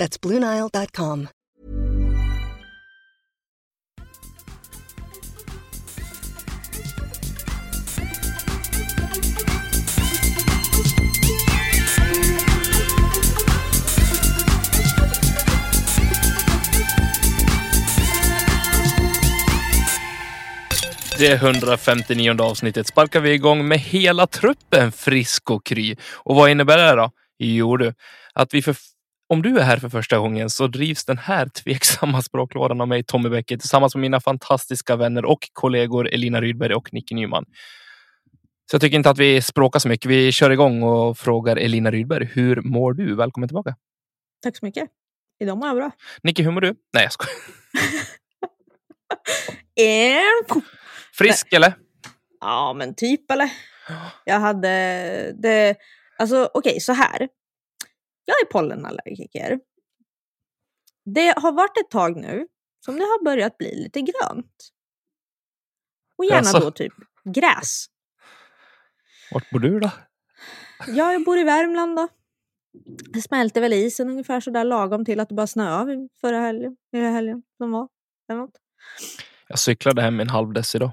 That's BlueNile.com. Det 159 avsnittet sparkar vi igång med hela truppen frisk och kry. Och vad innebär det då? Jo du, att vi för, om du är här för första gången så drivs den här tveksamma språklådan av mig, Tommy Bäcke, tillsammans med mina fantastiska vänner och kollegor Elina Rydberg och Nicke Nyman. Så jag tycker inte att vi språkar så mycket. Vi kör igång och frågar Elina Rydberg. Hur mår du? Välkommen tillbaka. Tack så mycket. Idag mår jag bra. Nicke, hur mår du? Nej, jag skojar. Frisk eller? Ja, men typ eller? Jag hade det. Alltså okej, så här. Jag är pollenallergiker. Det har varit ett tag nu som det har börjat bli lite grönt. Och gärna Jaså? då typ gräs. Vart bor du då? Ja, jag bor i Värmland då. Det smälter väl isen ungefär sådär lagom till att det bara snöade förra helgen, i helgen som var. Eller något. Jag cyklade hem en halv dess idag.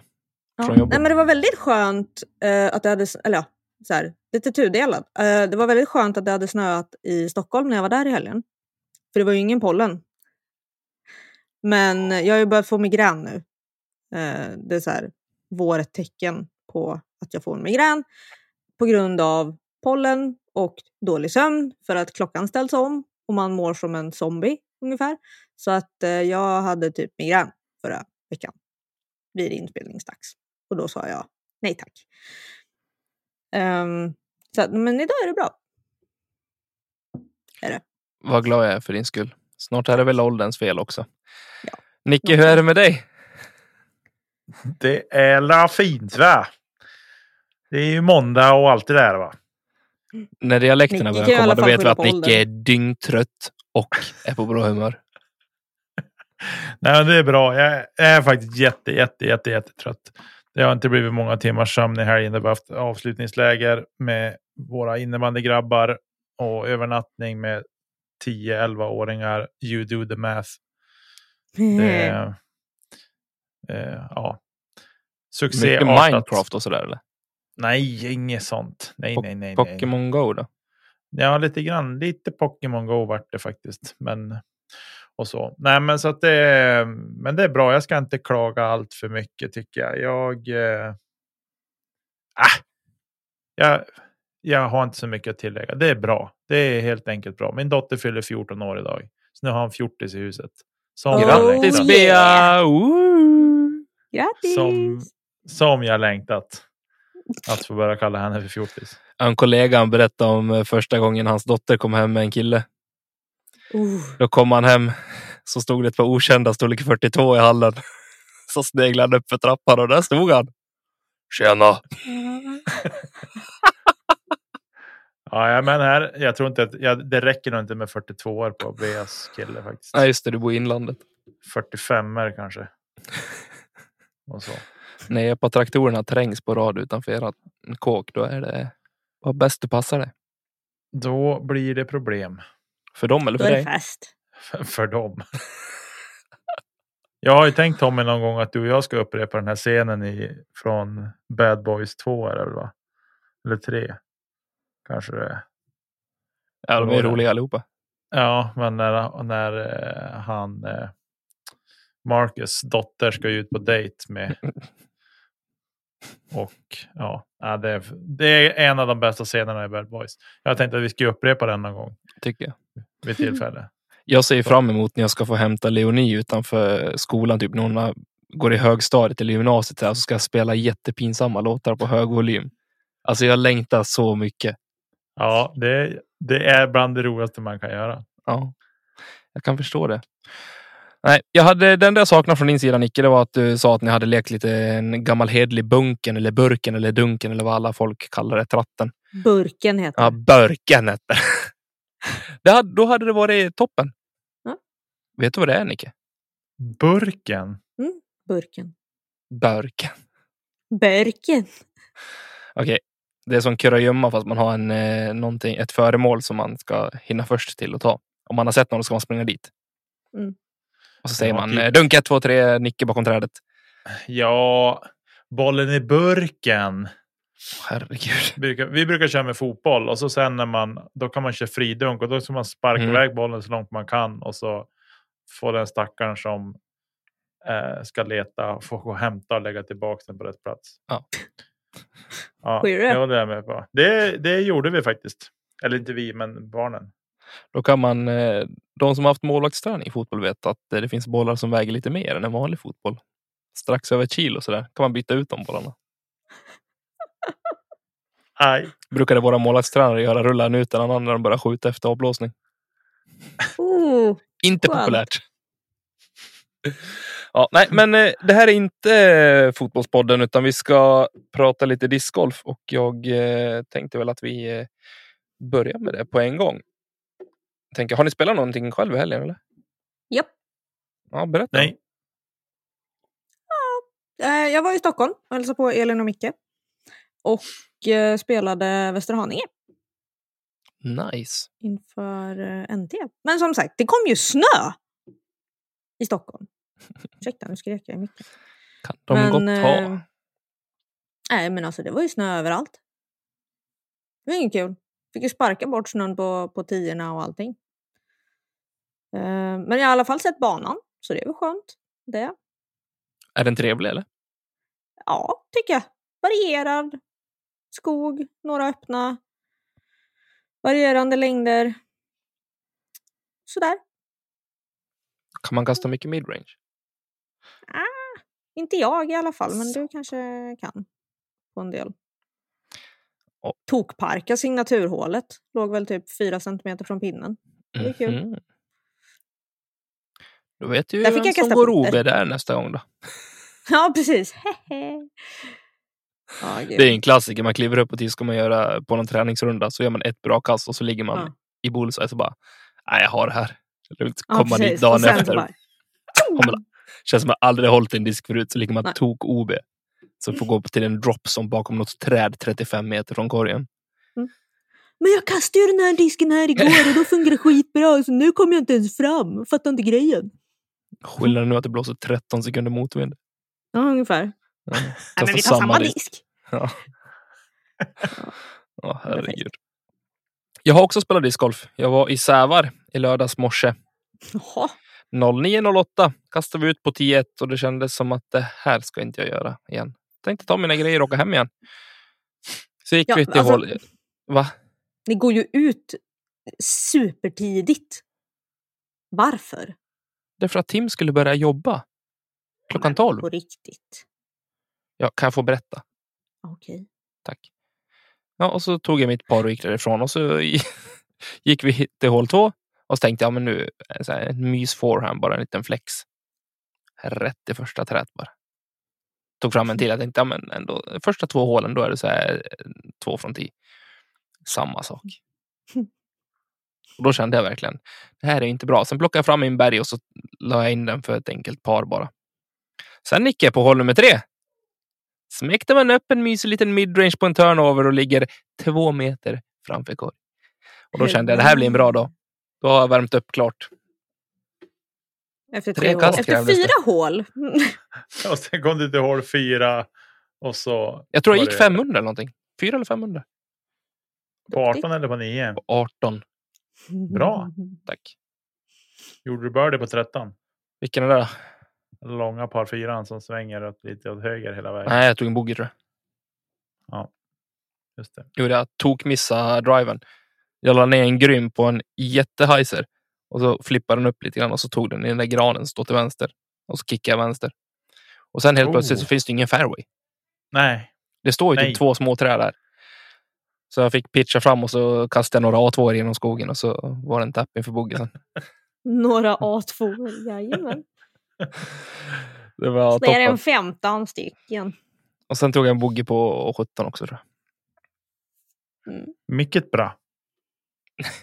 Ja. Nej, men det var väldigt skönt eh, att det hade, eller ja, så här, lite tudelad. Eh, det var väldigt skönt att det hade snöat i Stockholm när jag var där i helgen. För det var ju ingen pollen. Men jag har ju börjat få migrän nu. Eh, det är så här, vårtecken på att jag får migrän på grund av pollen och dålig sömn för att klockan ställs om och man mår som en zombie ungefär. Så att eh, jag hade typ migrän förra veckan vid inspelningsdags. Och då sa jag nej tack. Um, så, att- men idag är det bra. Är det. Vad glad jag är för din skull. Snart är det väl ålderns fel också. Ja. Nicke, hur är det med dig? Det är la fint va? Det är ju måndag och allt det där va? När dialekterna Nicke börjar komma, då vet vi att Nicke är dyngtrött och är på bra humör. Nej men det är bra. Jag är- faktiskt jätte, jätte, jätte, jättetrött. Det har inte blivit många timmars sömn i helgen. Det har haft avslutningsläger med våra innebandygrabbar och övernattning med 10-11-åringar. You do the math. Det, är, eh, ja. Succé Mycket artat. Minecraft och sådär eller? Nej, inget sånt. Nej, Po- nej, nej. nej. Pokémon Go då? Ja, lite grann. Lite Pokémon Go vart det faktiskt. Men och så. Nej, men så att det är, men det är bra. Jag ska inte klaga allt för mycket tycker jag. Jag. Eh, ah, jag, jag har inte så mycket att tillägga. Det är bra. Det är helt enkelt bra. Min dotter fyller 14 år idag, så nu har han fjortis i huset. Som jag Grattis längtat. yeah. Bea! Woo! Grattis! Som, som jag längtat. Att få börja kalla henne för fjortis. En kollega berättade om eh, första gången hans dotter kom hem med en kille. Uh, Då kom han hem så stod det ett par okända storlek 42 i hallen. Så sneglade han upp för trappan och där stod han. Tjena! Ja, ja, men här, jag tror inte att ja, det räcker nog inte med 42 år på Beas kille faktiskt. Nej, just det, du bor i inlandet. 45 är kanske. Och så. När epatraktorerna trängs på rad utanför ert kåk, då är det vad bäst det passar dig. Då blir det problem För dem eller då för är det dig? fest. för, för dem. Jag har ju tänkt Tommy någon gång att du och jag ska upprepa den här scenen i, från Bad Boys 2 är det väl va? Eller 3. Kanske det är. Ja, de är Vad roliga allihopa. Ja, men när, när eh, han eh, Marcus dotter ska ut på dejt med och ja, ja, det, är, det är en av de bästa scenerna i Bad Boys. Jag tänkte att vi ska upprepa den någon gång Tycker jag. vid tillfälle. Jag ser fram emot när jag ska få hämta Leonie utanför skolan, typ när hon går i högstadiet eller gymnasiet, så ska jag spela jättepinsamma låtar på hög volym. Alltså jag längtar så mycket. Ja, det, det är bland det roligaste man kan göra. Ja, jag kan förstå det. Nej, jag hade, den där saknade från din sida Nicke, det var att du sa att ni hade lekt lite en gammal hedlig bunken eller burken eller dunken eller vad alla folk kallar det, tratten. Burken heter Ja, burken hette det. hade- Då hade det varit toppen. Ja. Vet du vad det är Nicke? Burken. Burken. Burken. Burken. Okej, det är som kurragömma fast man har en, eh, någonting, ett föremål som man ska hinna först till att ta. Om man har sett någon ska man springa dit. Mm. Och så säger Ja, man typ. dunk 1, 2, 3, Nicke bakom trädet. Ja, bollen i burken. Herregud. Vi brukar köra med fotboll och så sen när man då kan man köra fridunk och då ska man sparka Mm. iväg bollen så långt man kan och så får den stackaren som eh, ska leta få gå och hämta och lägga tillbaka den på rätt plats. Ja. Ja, det? det var det med på. Det, det gjorde vi faktiskt. Eller inte vi, men barnen. Då kan man, eh, de som har haft målvaktsträning i fotboll vet att eh, det finns bollar som väger lite mer än en vanlig fotboll. Strax över ett kilo så där kan man byta ut de bollarna. Aj. Brukade våra målvaktstränare göra, rulla en ut en annan när de börjar skjuta efter avblåsning. Oh, Inte Skönt. populärt. Ja, nej, men eh, det här är inte eh, fotbollspodden utan vi ska prata lite discgolf och jag tänkte väl att vi börjar med det på en gång. Tänker, har ni spelat någonting själv i helgen eller? japp. Ja, berätta. Nej. Eh, Jag var i Stockholm och hälsade på Elin och Micke. Och eh, spelade Västerhaninge Nice. inför eh, NT. Men som sagt, det kom ju snö i Stockholm. Ursäkta, nu skrek jag mycket. Kan de Men, gott ha. Nej, men alltså det var ju snö överallt. Det var inget kul. Fick ju sparka bort snön på, på tiorna och allting. Eh, Men jag har i alla fall sett banan, så det är väl skönt. Det. Är den trevlig eller? Ja, tycker jag. Varierad. Skog, några öppna. Varierande längder. Sådär. Kan man kasta mycket midrange? Inte jag i alla fall, men du kanske kan. På en del. Ja. Tokparka signaturhålet. Låg väl typ fyra centimeter från pinnen. Det är kul. Mhm. Då vet du ju vem jag som går. OB där nästa gång då. Ja, precis. Ja, gud. Det är en klassiker. Man kliver upp och till ska man göra på någon träningsrunda så gör man ett bra kast och så ligger man Ja. i bullseye så bara. Nej, jag har det här. Lugnt. Ja, Kommer man dit dagen Och efter. bara- känns som att jag aldrig hållit en disk förut så ligger man Nej. tok OB. Så får gå upp till en drop som bakom något träd 35 meter från korgen. Men jag kastade ju den här disken här igår och då fungerade det skitbra. Så nu kommer jag inte ens fram. Fattar inte grejen. Skillnaden nu att det blåser 13 sekunder motvind. Ja, ungefär. Ja, Nej, kastar men vi tar samma disk. Ja. Ja, herregud. Jag har också spelat discgolf. Jag var i Sävar i lördags morse. Jaha. 09.08 kastade vi ut på 10 och det kändes som att det här ska inte jag göra igen. Tänkte ta mina grejer och åka hem igen. Så gick Ja, vi till alltså- håll... Va? Ni går ju ut supertidigt. Varför? Därför att Tim skulle börja jobba. Klockan 12. På riktigt. Ja, kan jag få berätta? Okej. Tack. Ja, och så tog jag mitt par och gick därifrån och så gick vi hit till hål två och så tänkte jag, men nu så här, en mys forehand, bara en liten flex. Rätt i första trät bara. Tog fram en till. Jag tänkte, ja, men ändå första två hålen, då är det så här eh, två från tio. Samma sak. Och då kände jag verkligen, det här är inte bra. Sen plockade jag fram min berg och så la jag in den för ett enkelt par bara. Sen gick jag på hål nummer tre. Smäckte man upp en mysig liten midrange på en turnover och ligger två meter framför korg. Och då kände jag, det här blir en bra dag. Då har jag värmt upp klart. Efter Tre tre hål. kast Efter fyra hål. Och sen kom du till hål fyra. Och så Jag tror jag gick det 500 eller någonting. Fyra eller 500? På 18 eller på 9? På 18. Bra. Tack. Gjorde du birdie på 13? Vilken är det då? Långa par fyran som svänger åt lite åt höger hela vägen. Nej, jag tog en bogey tror jag. Just det. gjorde jag tokmissa driven. Jag la ner en grym på en jättehajser och så flippade den upp lite grann och så tog den i den där granen som står till vänster och så kickade jag vänster. Och sen helt Oh. plötsligt så finns det ingen fairway. Nej, Det står ju Nej. typ två små träd där. Så jag fick pitcha fram och så kastade jag några A2 genom skogen och så var det en tapp inför bogey sen. Några A2, jajamän. Det var Det är en toppen. 15 stycken. Och sen tog jag en boogie på 17 också. Tror jag. Mm. Mycket bra.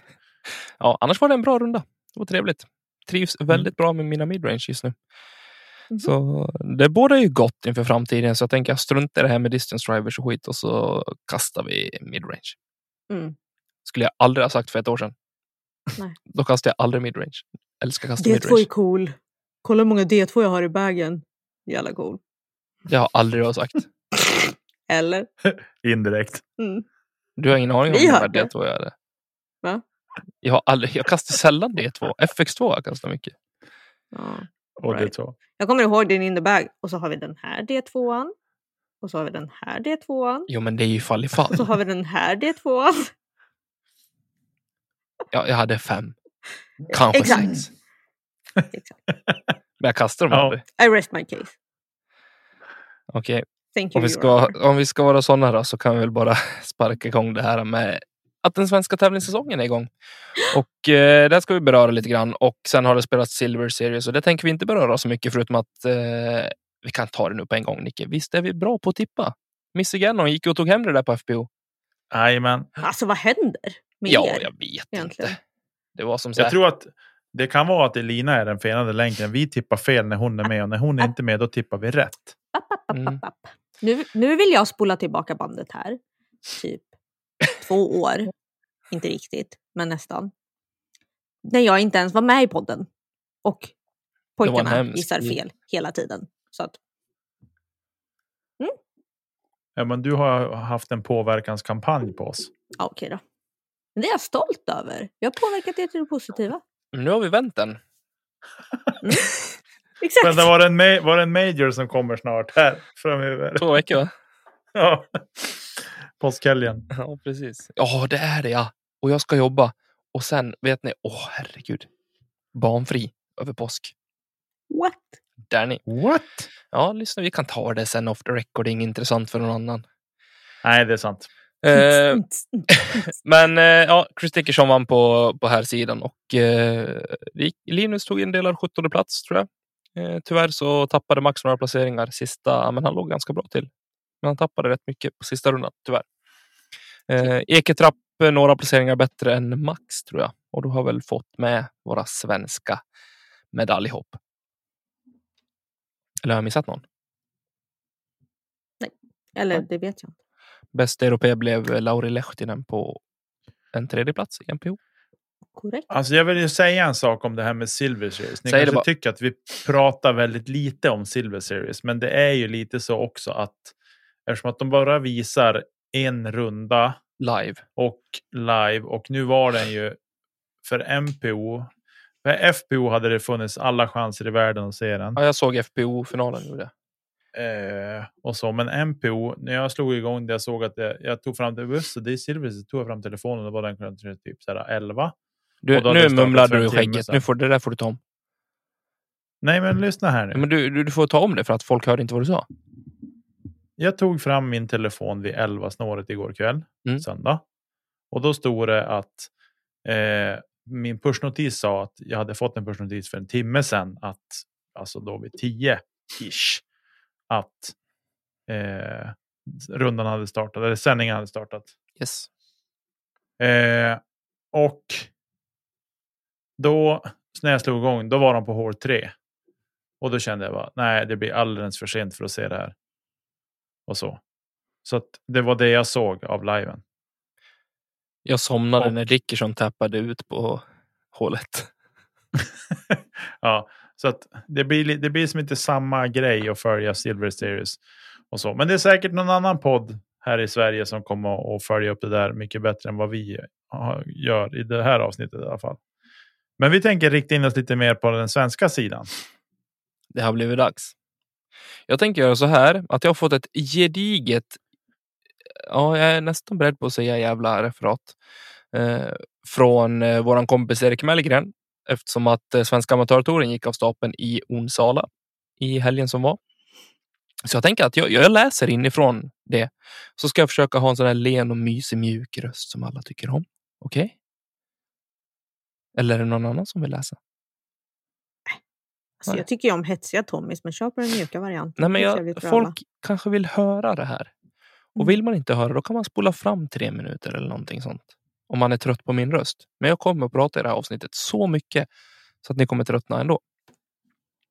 Ja, annars var det en bra runda. Det var trevligt. Trivs Mm. väldigt bra med mina midrange just nu. Mhm. Så det båda ju gott inför framtiden. Så jag tänker jag struntar i det här med distance drivers och skit och så kastar vi midrange. Mm. Skulle jag aldrig ha sagt för ett år sedan. Nej. Då kastar jag aldrig midrange. Älskar kasta D2 är midrange. cool. Kolla hur många D2 jag har i bagen. Jävla cool. Jag har aldrig har sagt. Eller? Indirekt. Mm. Du har ingen aning om hur många hörde. D2 jag är. Va? Jag, har aldrig, jag kastar sällan D2. FX2 har jag kastat mycket. Ja. Och det Right. så. Jag kommer ihåg din in the bag. Och så har vi den här D2an. Och så har vi den här D2an. Jo, men det är ju fall i Och så fall. har vi den här D2an. Jag, jag hade fem. Kanske Exakt. sex. Exakt. Men jag kastar dem Ja. aldrig. I rest my case. Okej, you, om, vi ska, om vi ska vara sådana då så kan vi väl bara sparka igång det här med att den svenska tävlingssäsongen är igång. Och eh, det ska vi beröra lite grann. Och sen har det spelats Silver Series och det tänker vi inte beröra så mycket förutom att eh, vi kan ta det nu på en gång, Nicke. Visst är vi bra på att tippa? Missy Gannon gick och tog hem det där på FPO. Jajamän. Alltså vad händer med Ja, er? jag vet egentligen? inte. Det var som så här. Jag tror att det kan vara att Elina är den fenade länken. Vi tippar fel när hon är med och när hon är inte med då tippar vi rätt. App, app, app, Mm. Nu, nu vill jag spola tillbaka bandet här. Typ två år. Inte riktigt, men nästan. När jag inte ens var med i podden. Och en pojkarna gissar fel hela tiden. Så att, Ja, men du har haft en påverkanskampanj på oss. ja, okej då. Men det är jag stolt över. Jag har påverkat er till det positiva. Men nu har vi vänt den. Exakt! Men det var, en ma- var det en major som kommer snart här framöver. Två veckor, va? Ja. Påskhelgen. Ja, precis. Ja, det är det ja. Och jag ska jobba. Och sen, vet ni, åh herregud. Barnfri över påsk. What? Där ni. What? Ja, lyssna, vi kan ta det sen off the record. Det är inget intressant för någon annan. Nej, det är sant. Eh, men eh, ja, Chris Dickerson vann på, på här sidan och eh, Linus tog en del av 17 plats tror jag. Eh, tyvärr så tappade Max några placeringar sista, men han låg ganska bra till. Men han tappade rätt mycket på sista rundan, tyvärr. Eh, Eketrapp några placeringar bättre än Max tror jag och då har väl fått med våra svenska medaljhopp. Eller har jag missat någon? Eller det vet jag inte. Bästa europé blev Lauri Lehtinen på en tredje plats i NPO. Korrekt. Alltså jag vill ju säga en sak om det här med Silver Series. Ni Säg kanske tycker att vi pratar väldigt lite om Silver Series, men det är ju lite så också att eftersom att de bara visar en runda Live. och live och nu var den ju för MPO. För FPO hade det funnits alla chanser i världen att se den. Ja, jag såg FPO-finalen. gjorde. Eh, och så, men MPO, när jag slog igång det, jag såg att det, jag tog fram det, det, är Silver, tog jag fram telefonen och var den klockan typ så här 11. Du, nu mumlade du i skägget. Nu får, det där får du ta om. Nej, men lyssna här nu. Men du, du, du får ta om det för att folk hörde inte vad du sa. Jag tog fram min telefon vid 11 snåret igår kväll, Mm. söndag. Och då stod det att eh, min pushnotis sa att jag hade fått en pushnotis för en timme sedan. Att, alltså då vid 10 ish. Att eh, rundan hade startat, eller sändningen hade startat. Yes. Eh, och då, när jag slog igång, då var de på hål 3. Och då kände jag bara, nej, det blir alldeles för sent för att se det här. Och så. Så att det var det jag såg av liven. Jag somnade Och- när Dickerson tappade ut på hålet. ja, så att det blir, li- det blir som inte samma grej att följa Silver Series och så. Men det är säkert någon annan podd här i Sverige som kommer att följa upp det där mycket bättre än vad vi gör i det här avsnittet i alla fall. Men vi tänker rikta in oss lite mer på den svenska sidan. Det har blivit dags. Jag tänker göra så här att jag har fått ett gediget. Ja, jag är nästan beredd på att säga jävla referat. Eh, från eh, våran kompis Erik Mellgren. Eftersom att eh, Svenska Amatörtouren gick av stapeln i Onsala i helgen som var. Så jag tänker att jag, jag läser inifrån det. Så ska jag försöka ha en sån här len och mysig mjuk röst som alla tycker om. Okej? Eller är det någon annan som vill läsa? Alltså, jag tycker ju om hetsiga Tommys, men köp den mjuka varianten. Nej, men jag, folk kanske vill höra det här. Och Mm. vill man inte höra, då kan man spola fram tre minuter eller någonting sånt. Om man är trött på min röst. Men jag kommer att prata i det här avsnittet så mycket så att ni kommer tröttna ändå.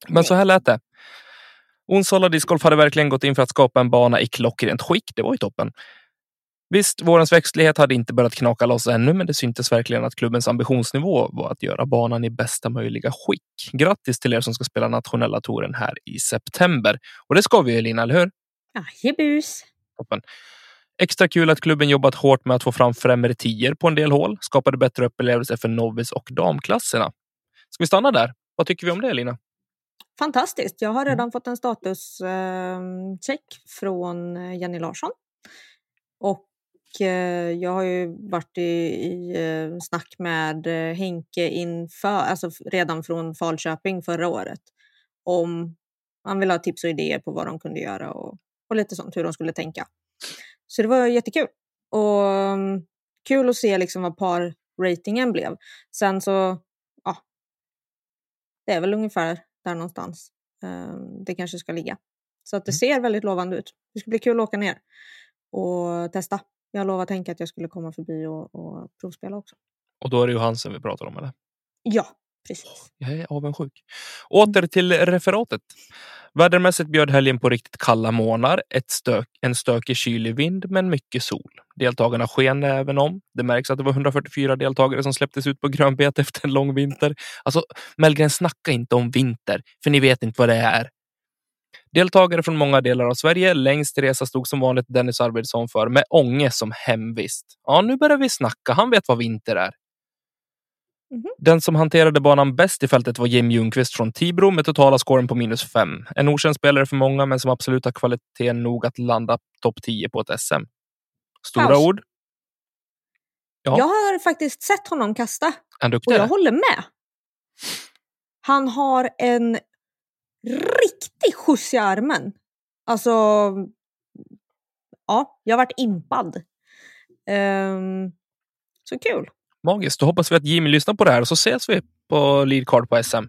Men så här lät det. Onsala discgolf hade verkligen gått in för att skapa en bana i klockrent skick. Det var ju toppen. Visst, vårens växtlighet hade inte börjat knaka loss ännu, men det syntes verkligen att klubbens ambitionsnivå var att göra banan i bästa möjliga skick. Grattis till er som ska spela nationella touren här i september. Och det ska vi Elina, eller hur? Ajebus! Toppen. Extra kul att klubben jobbat hårt med att få fram främre tior på en del hål. Skapade bättre upplevelser för novis och damklasserna. Ska vi stanna där? Vad tycker vi om det Elina? Fantastiskt. Jag har Mm. redan fått en statuscheck från eh, Jenny Larsson. Eh, jag har ju varit i, i eh, snack med eh, Henke inför, alltså redan från Falköping förra året. Om man vill ha tips och idéer på vad de kunde göra och, och lite sånt, hur de skulle tänka. Så det var jättekul. Och mm, kul att se liksom vad par-ratingen blev. Sen så, ja, det är väl ungefär där någonstans eh, det kanske ska ligga. Så att det Mm. ser väldigt lovande ut. Det ska bli kul att åka ner och testa. Jag lovar tänka att jag skulle komma förbi och, och provspela också. Och då är det Johansen vi pratar om, eller? Ja, precis. Jag är avundsjuk. Åter till referatet. Vädermässigt bjöd helgen på riktigt kalla månader, ett stök, en stökig kylig vind men mycket sol. Deltagarna sken även om. Det märks att det var 144 deltagare som släpptes ut på grönbete efter en lång vinter. Alltså, Mellgren, snacka inte om vinter, för ni vet inte vad det är. Deltagare från många delar av Sverige. Längst resa stod som vanligt Dennis Arvidsson för med Ånge som hemvist. Ja, nu börjar vi snacka. Han vet vad vinter är. Mhm. Den som hanterade banan bäst i fältet var Jim Ljungqvist från Tibro med totala scoren på minus fem. En okänd spelare för många, men som absolut har kvalitet nog att landa topp 10 på ett SM. Stora Paus. ord. Ja. Jag har faktiskt sett honom kasta och jag håller med. Han har en riktig skjuts i armen. Alltså, ja, jag varit impad. Ehm, så kul. Magiskt. Då hoppas vi att Jimmy lyssnar på det här och så ses vi på lead card på SM.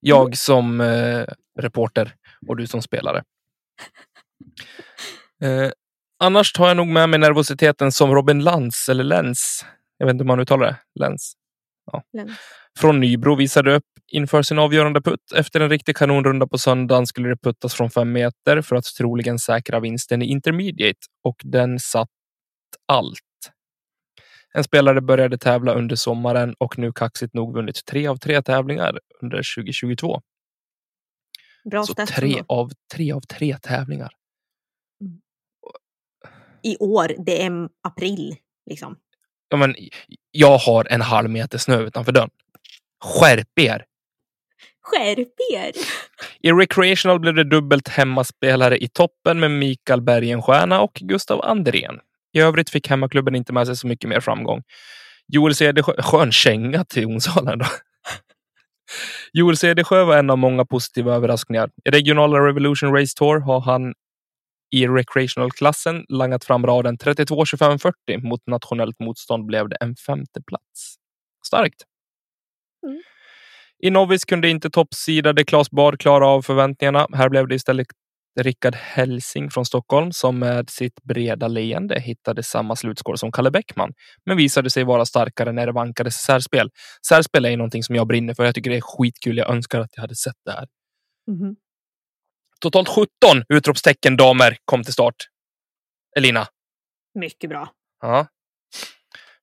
Jag som eh, reporter och du som spelare. Eh, annars tar jag nog med mig nervositeten som Robin Lantz, eller Lenz. Jag vet inte hur man uttalar det. Lenz. Lens. Från Nybro visade upp inför sin avgörande putt. Efter en riktig kanonrunda på söndagen skulle det puttas från fem meter för att troligen säkra vinsten i intermediate och den satt allt. En spelare började tävla under sommaren och nu kaxigt nog vunnit tre av tre tävlingar under 2022. Bra Så tre av tre av tre tävlingar. I år, det är april. Liksom. Ja, men, jag har en halv meter snö utanför dörren. Skärp er! Skärp er! I Recreational blev det dubbelt hemmaspelare i toppen med Mikael Bergenstierna och Gustav Andrén. I övrigt fick hemmaklubben inte med sig så mycket mer framgång. Joel Cedersjö, skön känga till Onsala då. Joel Cedersjö var en av många positiva överraskningar. I regionala Revolution Race Tour har han i recreational-klassen langat fram raden 32-25-40 mot nationellt motstånd blev det en femte plats. Starkt. Mm. I Novis kunde inte toppsidade Claes Bard klara av förväntningarna. Här blev det istället Rickard Helsing från Stockholm som med sitt breda leende hittade samma slutskår som Kalle Bäckman, men visade sig vara starkare när det vankades särspel. Särspel är ju någonting som jag brinner för. Jag tycker det är skitkul. Jag önskar att jag hade sett det här. Mhm. Totalt 17 utropstecken damer kom till start. Elina. Mycket bra. Ja.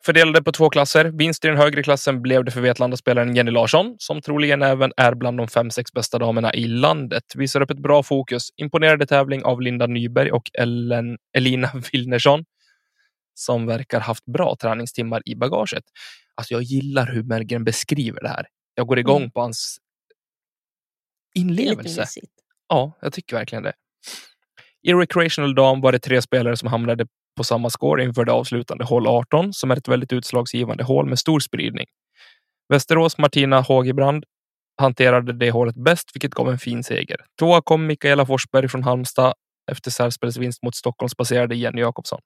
Fördelade på två klasser. Vinst i den högre klassen blev det för Vetlanda-spelaren Jenny Larsson, som troligen även är bland de fem, sex bästa damerna i landet. Visar upp ett bra fokus. Imponerade tävling av Linda Nyberg och Ellen, Elina Wilnersson, som verkar haft bra träningstimmar i bagaget. Alltså, jag gillar hur Mergren beskriver det här. Jag går igång Mm. på hans inlevelse. Ja, jag tycker verkligen det. I Recreational Dam var det tre spelare som hamnade på samma score inför det avslutande hål 18, som är ett väldigt utslagsgivande hål med stor spridning. Västerås Martina Hågebrand hanterade det hålet bäst, vilket gav en fin seger. Tvåa kom Mikaela Forsberg från Halmstad efter särspelsvinst mot Stockholmsbaserade Jenny Jakobsson.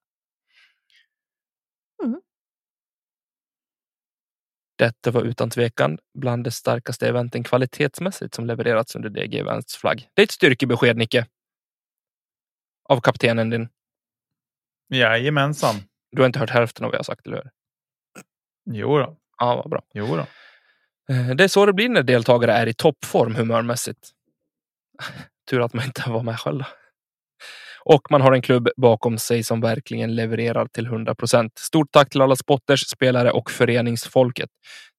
Detta var utan tvekan bland de starkaste eventen kvalitetsmässigt som levererats under DG Events flagg. Det är ett styrkebesked, Nicke. Av kaptenen din. Jajamensan. Du har inte hört hälften av vad jag har sagt, eller hur? Jo då. Ja, vad bra. Jo då. Eh, Det är så det blir när deltagare är i toppform humörmässigt. Tur att man inte var med själv. Och man har en klubb bakom sig som verkligen levererar till 100 procent. Stort tack till alla spotters, spelare och föreningsfolket.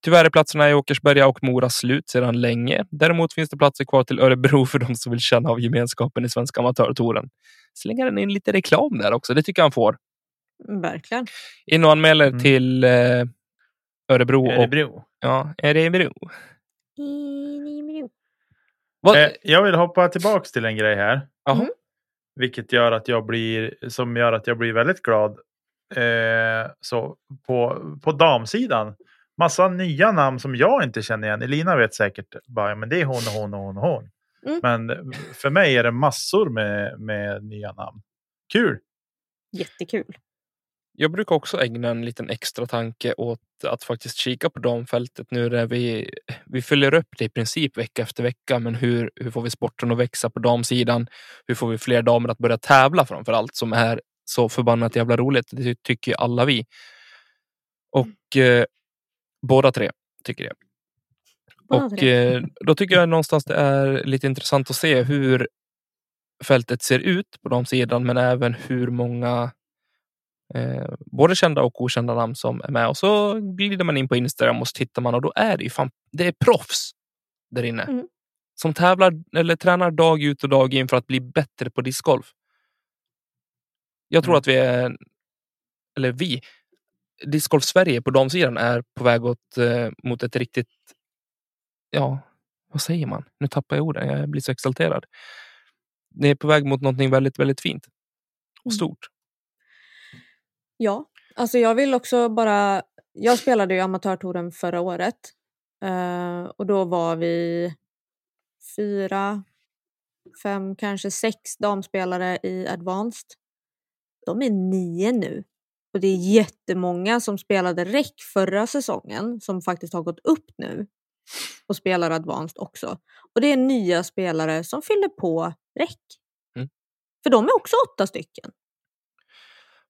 Tyvärr är platserna i Åkersberga och Mora slut sedan länge. Däremot finns det platser kvar till Örebro för de som vill känna av gemenskapen i Svenska Amatörtouren. Slänger den in lite reklam där också. Det tycker jag han får. Verkligen. In och anmäler Mm. till eh, Örebro. Och, Örebro. ja, Örebro. Vad? Eh, jag vill hoppa tillbaks till en grej här. Mm. Vilket gör att jag blir, som gör att jag blir väldigt glad. Eh, så på, på damsidan. Massa nya namn som jag inte känner igen. Elina vet säkert bara, ja, men det är hon och hon och hon och hon. Mm. Men för mig är det massor med, med nya namn. Kul! Jättekul. Jag brukar också ägna en liten extra tanke åt att faktiskt kika på damfältet nu när vi, vi följer upp det i princip vecka efter vecka. Men hur, hur får vi sporten att växa på damsidan? Hur får vi fler damer att börja tävla framför allt som är så förbannat jävla roligt? Det tycker ju alla vi. Och eh, båda tre tycker det. Och eh, då tycker jag någonstans det är lite intressant att se hur fältet ser ut på de sidan, men även hur många eh, både kända och okända namn som är med. Och så glider man in på Instagram och så tittar man och då är det ju fan, det är proffs där inne. Mm. Som tävlar eller tränar dag ut och dag in för att bli bättre på discgolf. Jag tror Mm. att vi är, eller vi, discgolf Sverige på damsidan är på väg åt, eh, mot ett riktigt, ja, vad säger man? Nu tappar jag orden, jag blir så exalterad. Det är på väg mot någonting väldigt, väldigt fint och Mm. stort. Ja, alltså jag vill också bara... Jag spelade ju amatörtouren förra året eh, och då var vi fyra, fem, kanske sex damspelare i advanced. De är nio nu och det är jättemånga som spelade REC förra säsongen som faktiskt har gått upp nu och spelar advanced också. Och det är nya spelare som fyller på REC. Mm. För de är också åtta stycken.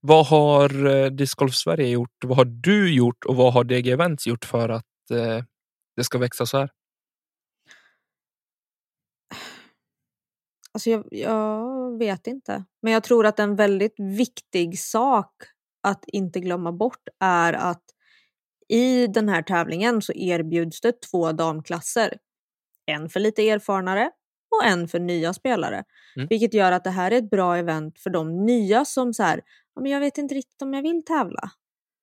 Vad har eh, Discgolf Sverige gjort? Vad har du gjort och vad har DG Events gjort för att eh, det ska växa så här? Alltså jag, jag vet inte. Men jag tror att en väldigt viktig sak att inte glömma bort är att i den här tävlingen så erbjuds det två damklasser. En för lite erfarnare och en för nya spelare. Mm. Vilket gör att det här är ett bra event för de nya som så här, "Ja, men jag vet inte riktigt om jag vill tävla.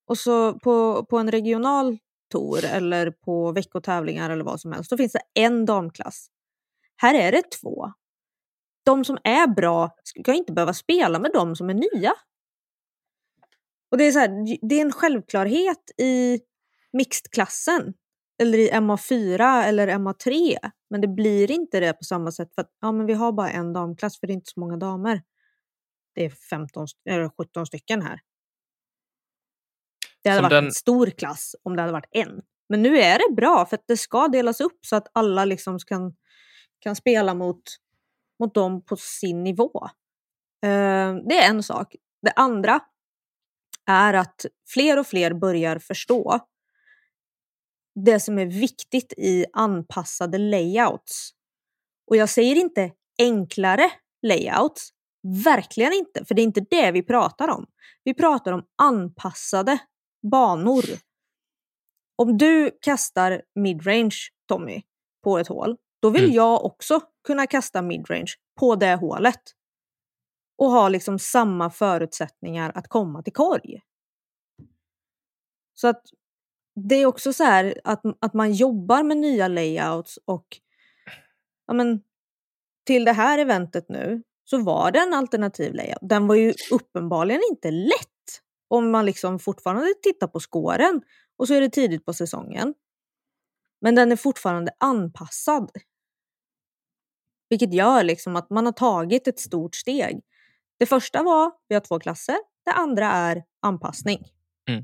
Och så på, på en regional tour eller på veckotävlingar eller vad som helst, då finns det en damklass. Här är det två. De som är bra ska inte behöva spela med de som är nya. Och det är, så här, det är en självklarhet i mixed-klassen eller i MA4 eller MA3. Men det blir inte det på samma sätt för att ja, men vi har bara en damklass för det är inte så många damer. Det är 15, st- eller 17 stycken här. Det hade Som varit den- en stor klass om det hade varit en. Men nu är det bra för att det ska delas upp så att alla liksom kan, kan spela mot, mot dem på sin nivå. Eh, det är en sak. Det andra är att fler och fler börjar förstå det som är viktigt i anpassade layouts. Och jag säger inte enklare layouts, verkligen inte, för det är inte det vi pratar om. Vi pratar om anpassade banor. Om du kastar midrange, Tommy, på ett hål, då vill Mm. jag också kunna kasta midrange på det hålet. Och ha liksom samma förutsättningar att komma till korg. Så att det är också så här att, att man jobbar med nya layouts och ja men, till det här eventet nu så var det en alternativ layout. Den var ju uppenbarligen inte lätt om man liksom fortfarande tittar på skåren och så är det tidigt på säsongen. Men den är fortfarande anpassad. Vilket gör liksom att man har tagit ett stort steg. Det första var, vi har två klasser. Det andra är anpassning. Mm.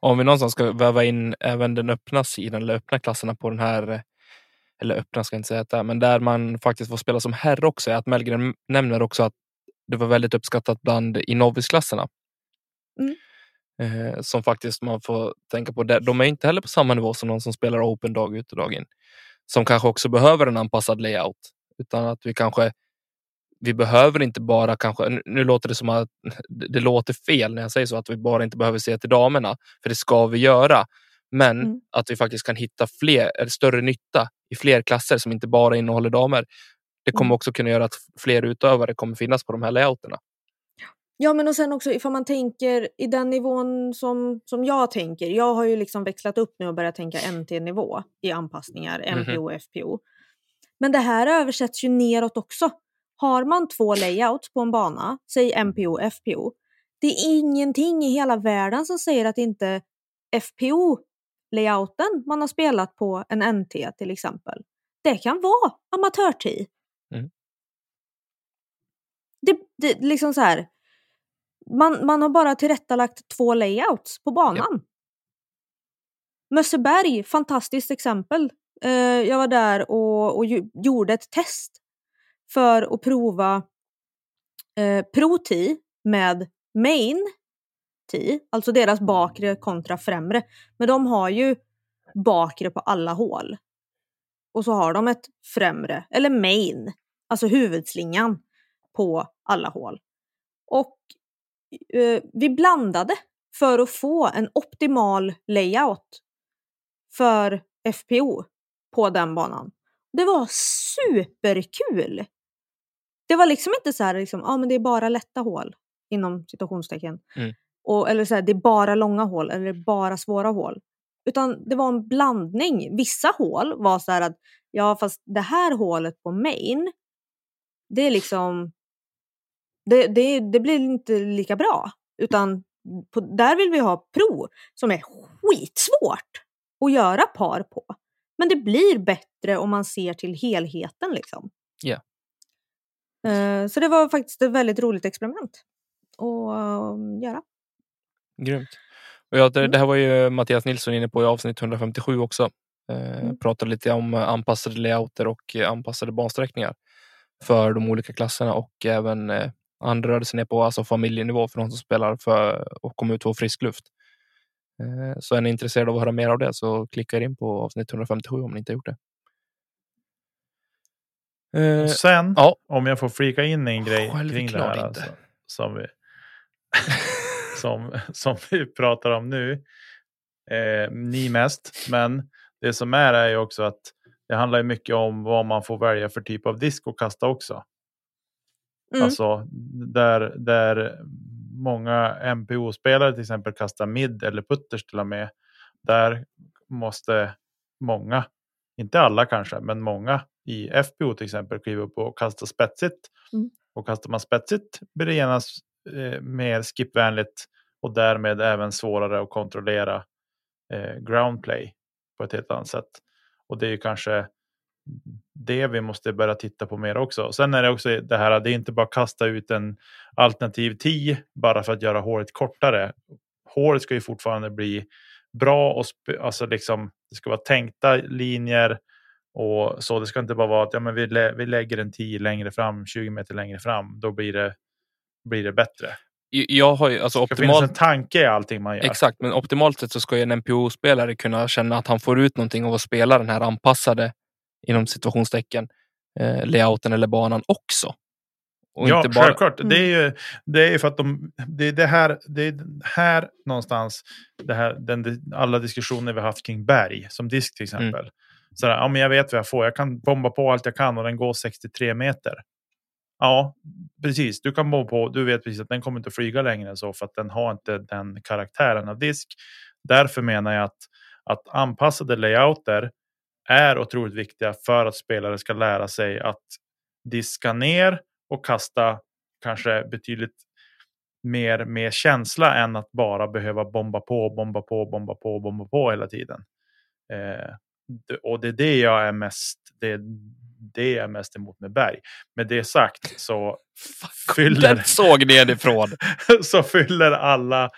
Om vi någonstans ska väva in även den öppna sidan eller öppna klasserna på den här eller öppna ska jag inte säga att det är, men där man faktiskt får spela som herre också är att Mellgren nämner också att det var väldigt uppskattat bland i novisklasserna. Mm. Eh, som faktiskt man får tänka på. De är inte heller på samma nivå som någon som spelar open dag ut och dag in. Som kanske också behöver en anpassad layout. Utan att vi kanske vi behöver inte bara kanske, nu låter det som att det låter fel när jag säger så, att vi bara inte behöver se till damerna, för det ska vi göra. Men mm. att vi faktiskt kan hitta fler, större nytta i fler klasser som inte bara innehåller damer. Det kommer mm. också kunna göra att fler utövare kommer finnas på de här layouterna. Ja, men och sen också ifall man tänker i den nivån som, som jag tänker. Jag har ju liksom växlat upp nu och börjat tänka NT-nivå i anpassningar, MPO och FPO. Men det här översätts ju neråt också. Har man två layouts på en bana, säg MPO och FPO, det är ingenting i hela världen som säger att inte FPO-layouten man har spelat på en NT till exempel, det kan vara amatörtid. Mm. Det, det, liksom så här, man, man har bara tillrättalagt två layouts på banan. Ja. Mösseberg, fantastiskt exempel. Uh, jag var där och, och gjorde ett test för att prova eh, Pro-T med Main T, alltså deras bakre kontra främre. Men de har ju bakre på alla hål. Och så har de ett främre, eller main, alltså huvudslingan på alla hål. Och eh, vi blandade för att få en optimal layout för FPO på den banan. Det var superkul! Det var liksom inte så här, liksom, ah, men det är bara lätta hål inom citationstecken. Mm. Och, eller så här, det är bara långa hål eller bara svåra hål. Utan det var en blandning. Vissa hål var så här att ja fast det här hålet på main, det är liksom det, det, det blir inte lika bra. Utan på, där vill vi ha pro som är skitsvårt att göra par på. Men det blir bättre om man ser till helheten liksom. Yeah. Uh, så det var faktiskt ett väldigt roligt experiment att uh, göra. Grymt. Och ja, det, det, här var ju Mattias Nilsson inne på i avsnitt 157 också. Eh, mm. Pratade lite om anpassade layouter och anpassade bansträckningar för de olika klasserna och även eh, han rörde sig ner på alltså familjenivå för de som spelar för att komma ut och få frisk luft. Eh, så är ni intresserade av att höra mer av det så klicka in på avsnitt 157 om ni inte gjort det. Eh, Sen, ja. om jag får flika in en grej kring det här. Alltså, som, vi, som, som vi pratar om nu. Eh, ni mest. Men det som är är ju också att det handlar mycket om vad man får välja för typ av disk att kasta också. Mm. Alltså där, där många MPO-spelare till exempel kastar mid eller putters till och med. Där måste många, inte alla kanske, men många i FPO till exempel kliva upp och kasta spetsigt. Mm. Och kastar man spetsigt blir det genast eh, mer skipvänligt och därmed även svårare att kontrollera eh, groundplay på ett helt annat sätt. Och det är ju kanske det vi måste börja titta på mer också. Sen är det också det här, det är inte bara kasta ut en alternativ 10 bara för att göra håret kortare. Håret ska ju fortfarande bli bra och alltså liksom, det ska vara tänkta linjer och så. Det ska inte bara vara att ja, men vi, lä vi lägger en 10 längre fram, 20 meter längre fram. Då blir det, blir det bättre. Jag har ju, alltså det ska optimalt... finnas en tanke i allting man gör. Exakt, men optimalt sett så ska ju en NPO-spelare kunna känna att han får ut någonting av att spela den här anpassade inom situationstecken eh, layouten eller banan också. Och ja, bara... självklart. Mm. Det är ju det är för att de, det är det här, det är här någonstans, det här, den, alla diskussioner vi haft kring berg, som disk till mm. exempel. Mm. Så där, ja, men jag vet vad jag får, jag kan bomba på allt jag kan och den går 63 meter. Ja, precis. Du kan bomba på, du vet precis att den kommer inte att flyga längre än så för att den har inte den karaktären av disk. Därför menar jag att, att anpassade layouter är otroligt viktiga för att spelare ska lära sig att diska ner och kasta kanske betydligt mer med känsla än att bara behöva bomba på, bomba på, bomba på, bomba på hela tiden. Eh, och det är det jag är mest, det, det är mest emot med Berg. Med det sagt så fyller... Den såg nedifrån. så fyller alla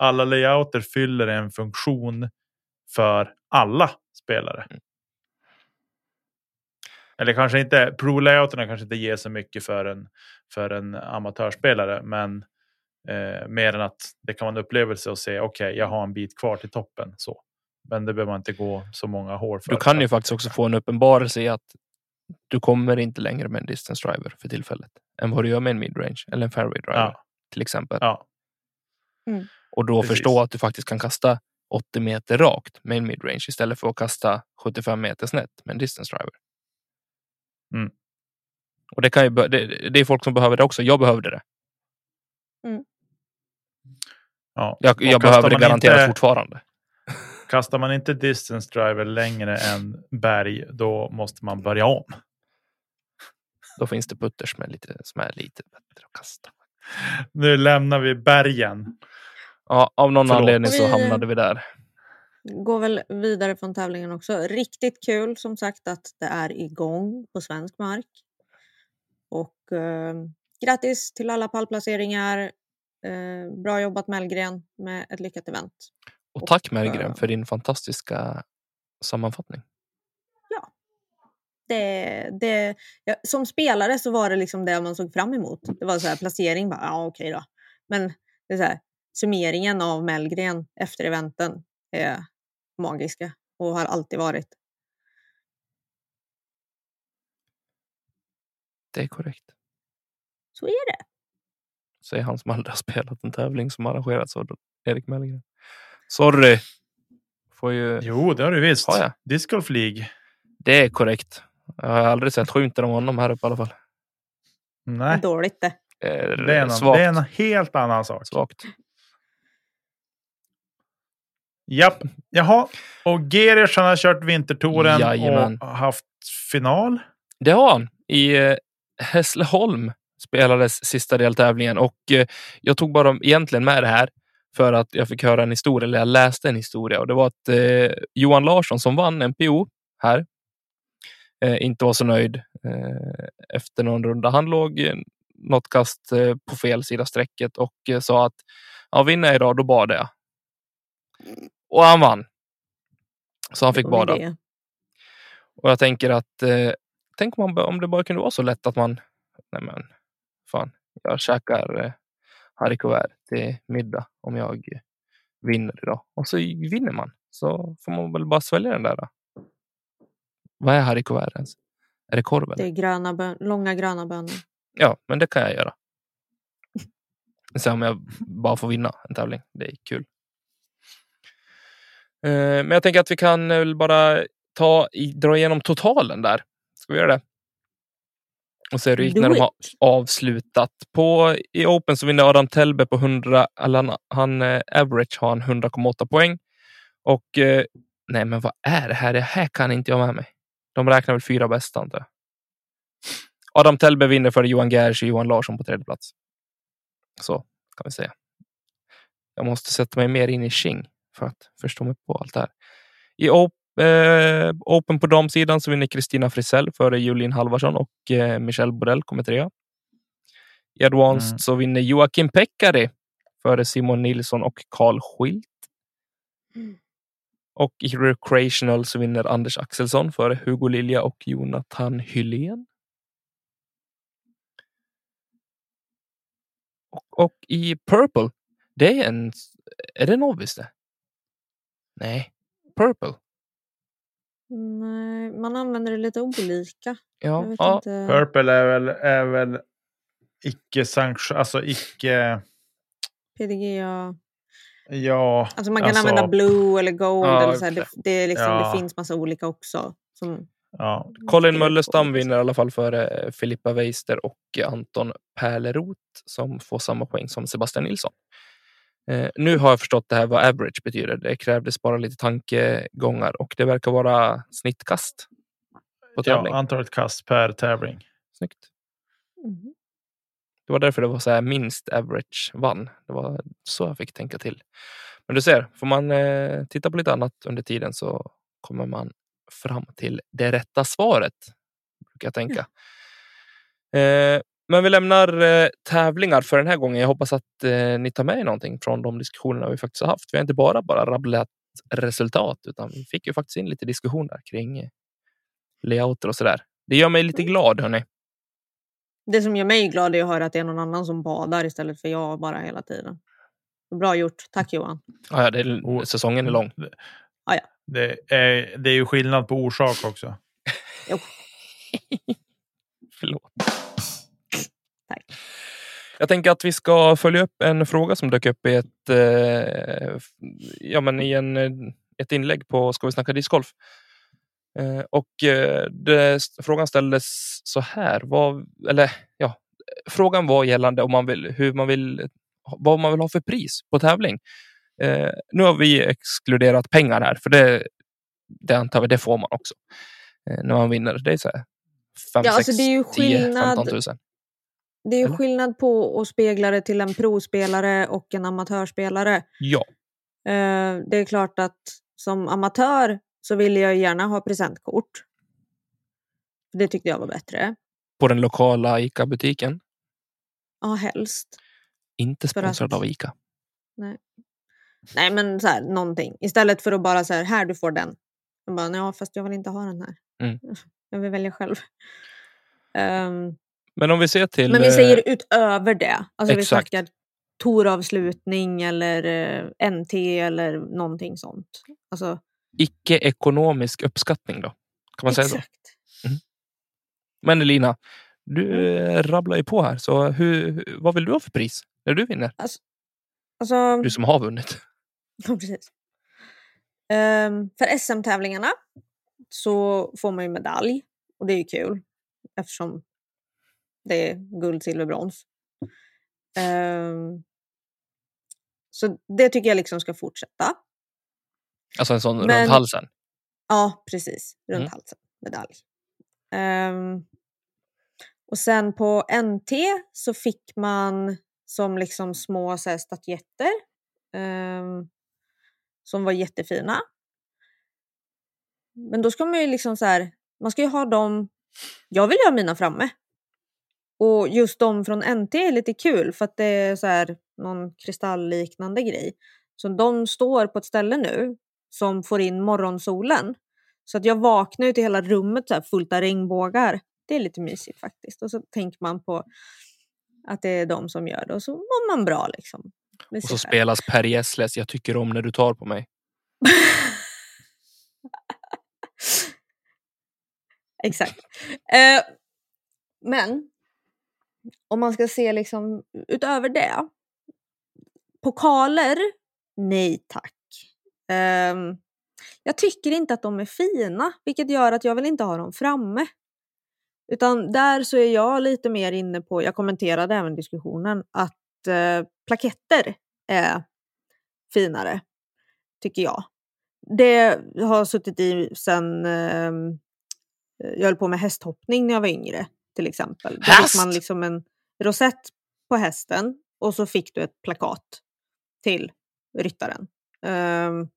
alla layouter fyller en funktion för alla spelare. Mm. Eller kanske inte, pro-layouterna kanske inte ger så mycket för en, för en amatörspelare, men eh, mer än att det kan vara en upplevelse att se, okej, okay, jag har en bit kvar till toppen. Så. Men det behöver man inte gå så många hål för. Du kan ju faktiskt också få en uppenbarelse i att du kommer inte längre med en distance driver för tillfället än vad du gör med en midrange eller en fairway driver Ja. till exempel. Ja. Mm. Och då Precis. förstå att du faktiskt kan kasta 80 meter rakt med en midrange istället för att kasta 75 meter snett med en distance driver. Mm. Och det kan ju, det, det är folk som behöver det också. Jag behövde det. Ja. Jag, jag behöver det garanterat inte- fortfarande. Kastar man inte distance driver längre än berg, då måste man börja om. Då finns det putters med lite, som är lite bättre att kasta. Nu lämnar vi bergen. Ja, av någon Förlåt. anledning så Vi- hamnade vi där. Går väl vidare från tävlingen också. Riktigt kul som sagt att det är igång på svensk mark. Och eh, grattis till alla pallplaceringar. Eh, bra jobbat Mellgren med ett lyckat event. Och tack Mergren eh, för din fantastiska sammanfattning. Det, det, ja, som spelare så var det liksom det man såg fram emot. Det var så här placering, bara, ja okej då. Men det är så här, summeringen av Mellgren efter eventen är magiska och har alltid varit. Det är korrekt. Så är det. Säger han som aldrig har spelat en tävling som arrangerats av Erik Mellgren. Sorry. Får ju... Jo, det har du visst. Har jag? Disc Golf League. Det är korrekt. Jag har aldrig sett skymten av honom här uppe i alla fall. Nej, Dåligt det. Eh, det är, en, svagt. det är en helt annan sak. svagt. Japp. Jaha, och Gerius han har kört vintertouren Jajamän. och haft final. Det har han. I eh, Hässleholm spelades sista deltävlingen och eh, jag tog bara egentligen med det här för att jag fick höra en historia, eller jag läste en historia och det var att eh, Johan Larsson som vann NPO här eh, inte var så nöjd eh, efter någon runda. Han låg eh, något kast eh, på fel sida strecket och eh, sa att ja, vinner jag idag, då badar jag. Och han vann. Så han fick bada. Och jag tänker att tänk om, man, om det bara kunde vara så lätt att man, nej men fan, jag käkar eh, haricots vert till middag om jag vinner idag. Och så vinner man. Så får man väl bara svälja den där. Då. Vad är haricots vert ens? Är det korv? Det Eller? är gröna bön- långa gröna bönor. Ja, men det kan jag göra. Sen om jag bara får vinna en tävling. Det är kul. Eh, Men jag tänker att vi kan väl bara ta i, dra igenom totalen där. Ska vi göra det? Och se hur det gick när de har avslutat. På, I Open så vinner Adam Telbe på 100, eller han, han eh, average har han 100,8 poäng. Och eh, nej, men vad är det här? Det här kan inte jag med mig. De räknar väl fyra bästa antar jag. Adam Telbe vinner för Johan Gersh och Johan Larsson på tredje plats. Så kan vi säga. Jag måste sätta mig mer in i Qing för att förstå mig på allt det här. I op- eh, Open på damsidan så vinner Kristina Frisell före Julin Halvarsson och eh, Michelle Borell kommer trea. I Advanced Mm. så vinner Joakim Pekkari före Simon Nilsson och Carl Schilt. Mm. Och i Recreational så vinner Anders Axelsson före Hugo Lilja och Jonathan Hylén. Och, och i Purple, det är en... Är det Novis det? Nej, Purple. Nej, man använder det lite olika. Ja, ja inte. Purple är väl, är väl icke sanction, alltså icke, PDGA. ja. Alltså man kan Alltså- använda blue eller gold. Ja, eller så här. Det, det, är liksom, Ja. det finns massa olika också. Som ja. Colin skriver Möllestam på. vinner i alla fall före Filippa Weister och Anton Pärleroth som får samma poäng som Sebastian Nilsson. Eh, nu har jag förstått det här vad average betyder. Det krävdes bara lite tankegångar och det verkar vara snittkast på tävling. ja, antalet kast per tävling. Snyggt. Mhm. Det var därför det var så här minst average vann. Det var så jag fick tänka till. Men du ser, får man eh, titta på lite annat under tiden så kommer man fram till det rätta svaret. Brukar jag tänka. Eh, Men vi lämnar eh, tävlingar för den här gången. Jag hoppas att eh, ni tar med er någonting från de diskussionerna vi faktiskt har haft. Vi har inte bara bara rabblat resultat, utan vi fick ju faktiskt in lite diskussioner kring eh, layouter och så där. Det gör mig lite glad, hörni. Det som gör mig glad är att höra att det är någon annan som badar istället för jag bara hela tiden. Bra gjort. Tack Johan. Ja, ja, det är, säsongen är lång. Ah, ja. Det är, det är ju skillnad på orsak också. Jo. Förlåt. Tack. Jag tänker att vi ska följa upp en fråga som dök upp i ett, eh, ja, men i en, ett inlägg på Ska vi snacka discgolf? Eh, och eh, det, frågan ställdes så här. Vad, eller, ja, frågan var gällande om man vill, hur man vill, vad man vill ha för pris på tävling. Eh, nu har vi exkluderat pengar här, för det, det antar vi det får man också eh, när man vinner. Det är så här 5, Ja, 6, alltså det är ju 10, skillnad. 15 000. Det är ju Eller? skillnad på att spegla det till en provspelare och en amatörspelare. Ja, Eh, det är klart att som amatör så vill jag gärna ha presentkort. Det tyckte jag var bättre. på den lokala ICA-butiken. Ja, helst. Inte sponsrad att- av ICA. Nej, men så här, någonting. Istället för att bara säga här, du får den. Jag bara, ja, fast jag vill inte ha den här. Mm. Jag vill välja själv. Ehm, Men om vi ser till... men vi eh, säger utöver det. Alltså vi exakt. snackar toravslutning eller eh, NT eller någonting sånt. Alltså, icke-ekonomisk uppskattning då? Kan man säga så? exakt. Men Elina, du Mm. eh, rabblar ju på här. Så hur, vad vill du ha för pris när du vinner? Alltså, Du som har vunnit. Ja, precis. Ehm, för SM-tävlingarna så får man ju medalj och det är ju kul eftersom det är guld, silver, brons. Ehm, så det tycker jag liksom ska fortsätta. Alltså en sån Men- runt halsen. Ja, precis. Runt Mm. halsen. Medalj. Ehm, och sen på NT så fick man som liksom små så här, statyetter. ehm, som var jättefina. Men då ska man ju liksom så här, man ska ju ha dem, jag vill ju ha mina framme. Och just de från NT är lite kul för att det är så här någon kristallliknande grej. Så de står på ett ställe nu som får in morgonsolen. Så att jag vaknar ut i hela rummet så här fullt av regnbågar. Det är lite mysigt faktiskt. Och så tänker man på att det är de som gör det och så mår man bra liksom. Och så spelas Per Gessles Jag tycker om när du tar på mig. Exakt. Eh, men om man ska se liksom utöver det. Pokaler? Nej tack. Um, jag tycker inte att de är fina, vilket gör att jag vill inte ha dem framme. Utan där så är jag lite mer inne på, jag kommenterade även diskussionen, att eh, plaketter är finare, tycker jag. Det har suttit i sen ehm, jag höll på med hästhoppning när jag var yngre till exempel. Då Häst? fick man liksom en rosett på hästen och så fick du ett plakat till ryttaren. Ehm,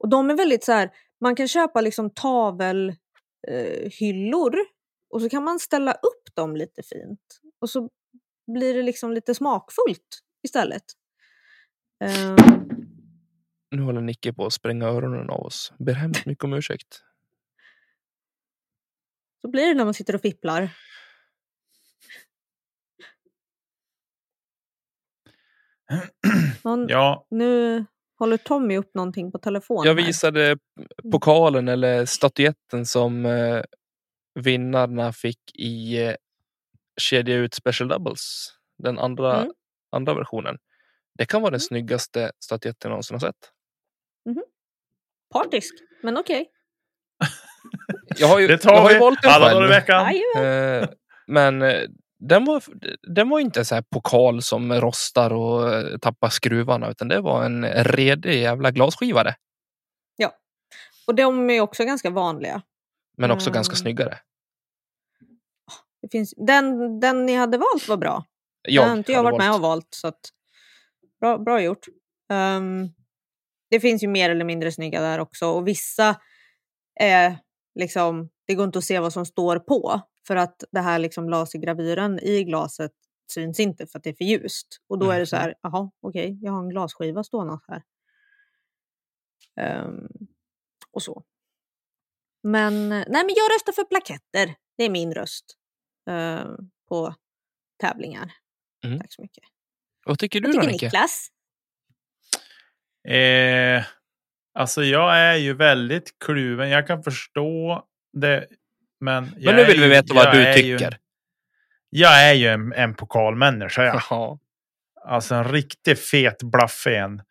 och de är väldigt så här, man kan köpa liksom tavelhyllor eh, och så kan man ställa upp dem lite fint. Och så blir det liksom lite smakfullt istället. Ehm, Nu håller Nicke på att spränga öronen av oss. Ber hemskt mycket om ursäkt. Så blir det när man sitter och fipplar. Någon, Ja, Nu håller Tommy upp någonting på telefonen. Jag här. visade pokalen eller statyetten som eh, vinnarna fick i eh, kedja ut Special Doubles. Den andra, Mm. andra versionen. Det kan vara den Mm. snyggaste statyetten jag någonsin har sett. Partisk, men okej. Jag har ju, det jag tar har ju vi valt den alla dagar i själv. veckan. Eh, men eh, den var, den var inte så här pokal som rostar och eh, tappar skruvarna utan det var en redig jävla glasskivare. Och de är också ganska vanliga. Men också ganska Mm. snyggare. Det finns, den, den ni hade valt var bra. Jag den har inte jag hade varit med valt- och valt. Så att, bra, bra gjort. Ehm, det finns ju mer eller mindre snygga där också. Och vissa är liksom, det går inte att se vad som står på. För att det här liksom lasergravyren i glaset syns inte för att det är för ljust. Och då är det så här, jaha, okej, jag har en glasskiva stående här. Ehm, och så. Men, nej, men jag röstar för plaketter. Det är min röst eh, på tävlingar. Mm. Tack så mycket. Vad tycker du Vad då, tycker Nicke? Niklas? Eh, alltså jag är ju väldigt kluven. Jag kan förstå det. Men, jag Men nu vill vi ju- veta vad jag du är ju- tycker. jag är ju en, en pokalmänniska. Ja. Jaha. Alltså en riktigt fet blaffen.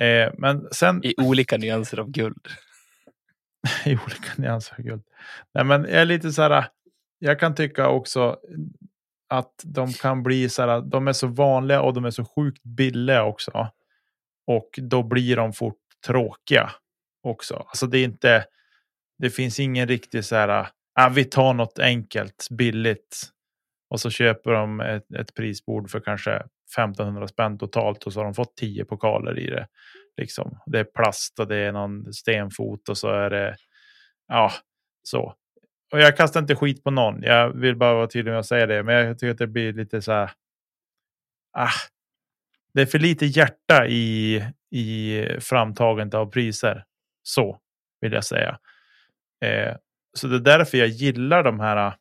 Eh, men sen I olika nyanser av guld. i olika nyanser av guld. Nej, men jag är lite så här. Jag kan tycka också att de kan bli så här. De är så vanliga och de är så sjukt billiga också. Och då blir de fort tråkiga också. Alltså det är inte. Det finns ingen riktig så här. Ah, vi tar något enkelt billigt. Och så köper de ett, ett prisbord för kanske 1500 spänn totalt och så har de fått 10 pokaler i det. Liksom. Det är plast och det är någon stenfot och så är det ja, så. Och jag kastar inte skit på någon. Jag vill bara vara tydlig med att säga det. Men jag tycker att det blir lite så här. Ah, det är för lite hjärta i, i framtagandet av priser. Så vill jag säga. Eh, så det är därför jag gillar de här.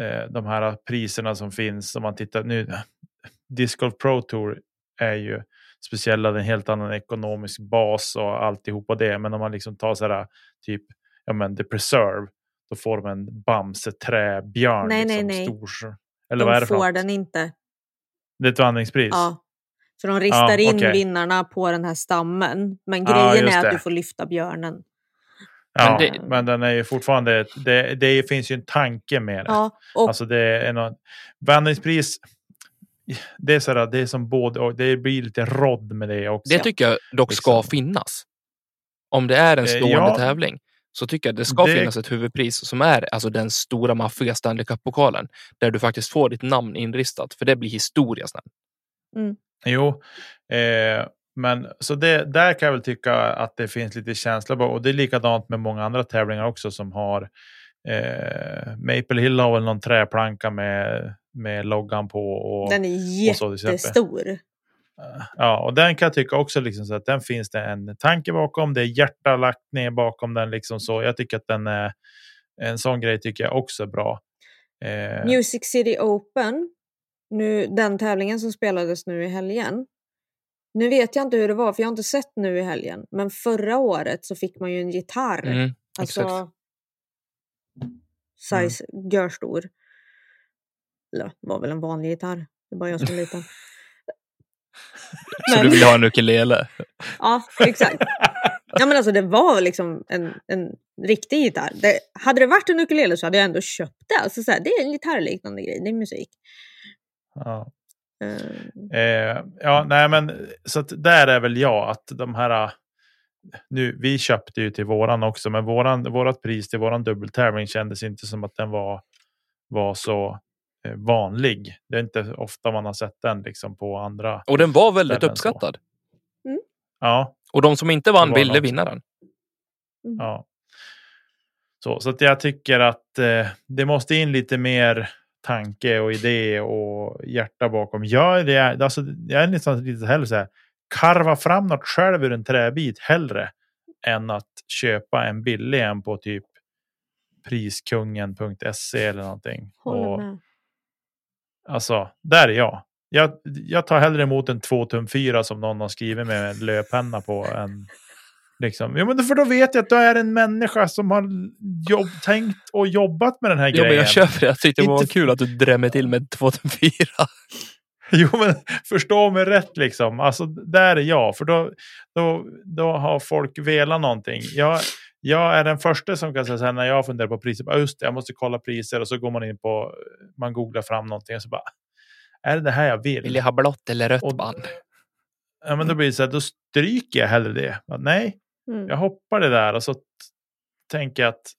Eh, de här priserna som finns. Om man tittar nu. Disc Golf Pro Tour är ju speciella. En helt annan ekonomisk bas och alltihopa det. Men om man liksom tar så här typ ja men The Preserve. Då får de en bamseträbjörn. Nej, nej, liksom, nej. Stor, eller vad är De det får den inte. Det är ett vandringspris. Ja. Så de ristar in okej. vinnarna på den här stammen. Men grejen just är att det. du får lyfta björnen. Ja, Men men, det- den är ju fortfarande. Det, det finns ju en tanke med det. Ja, och Alltså det är något, vandringspris. Det är så här, det är som både och. Det blir lite rodd med det också. Det tycker jag dock ska Liksom. finnas. Om det är en Eh, stående ja. tävling så tycker jag det ska Det- finnas ett huvudpris som är alltså den stora maffiga Stanley Cup-pokalen där du faktiskt får ditt namn inristat för det blir historia sen. Jo, eh, men så det, där kan jag väl tycka att det finns lite känsla på. Och det är likadant med många andra tävlingar också som har eh, Maple Hill har väl någon träplanka med, med loggan på. Och, den är jättestor. Ja, och den kan jag tycka också liksom så att den finns det en tanke bakom. Det är hjärta lagt ner bakom den liksom så. Jag tycker att den är en sån grej tycker jag också är bra. Eh, Music City Open, nu, den tävlingen som spelades nu i helgen. Nu vet jag inte hur det var, för jag har inte sett nu i helgen. Men förra året så fick man ju en gitarr. Mm, alltså exakt. size görstor. Eller det var väl en vanlig gitarr. Det är bara jag som är liten. Så du vill ha en ukulele? Ja, exakt. Ja, men alltså, det var liksom en, en riktig gitarr. Det, hade det varit en ukulele så hade jag ändå köpt det. Alltså, så här, det är en gitarrliknande grej, det är musik. Ja. Eh, Eh, ja, nej, men så att där är väl jag att de här. Nu, vi köpte ju till våran också, men våran, vårat pris till våran dubbeltävling kändes inte som att den var, var så eh, vanlig. Det är inte ofta man har sett den liksom på andra. Och den var väldigt uppskattad. Ja, Och de som inte vann ville något. vinna den. ja. Så, så att jag tycker att eh, det måste in lite mer tanke och idé och hjärta bakom. Jag är, det, alltså, jag är nästan lite hellre så här. Karva fram något själv ur en träbit hellre än att köpa en billig en på typ priskungen.se eller någonting. Och, alltså, där är jag. jag. Jag tar hellre emot en 2 tum 4 som någon har skrivit med en löpenna på än Liksom. Ja, men för då vet jag att du är en människa som har jobb, tänkt och jobbat med den här Ja, grejen. men jag köper det. Jag tyckte det var Inte- kul att du drämmer till med 2004. Jo, men förstå mig rätt liksom. Alltså, där är jag. För då, då, då har folk velat någonting. Jag, jag är den första som kan säga så här när jag funderar på priser. bara, Just det, jag måste kolla priser. Och så går man in på, man googlar fram någonting och så bara. Är det det här jag vill? Vill jag ha blått eller rött Och- band? Ja, men då blir det så här, då stryker jag hellre det. Bara, Nej, Mm. jag hoppar det där och så tänker jag att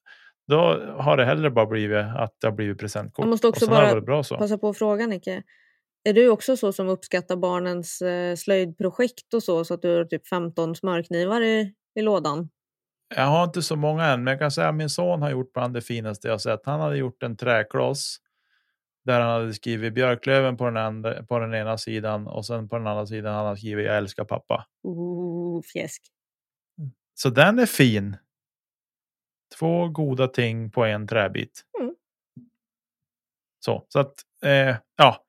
då har det hellre bara blivit att det har blivit presentkort. Jag måste också bara bra så. Passa på att fråga Nicke. Är du också så som uppskattar barnens eh, slöjdprojekt och så, så att du har typ 15 smörknivar i, i lådan? jag har inte så många än, men jag kan säga att min son har gjort bland det finaste jag sett. Han hade gjort en träkloss där han hade skrivit björklöven på den, andra, på den ena sidan och sen på den andra sidan han hade skrivit jag älskar pappa. Oh, fjäsk. Så den är fin. Två goda ting på en träbit. Mm. Så, så att eh, ja.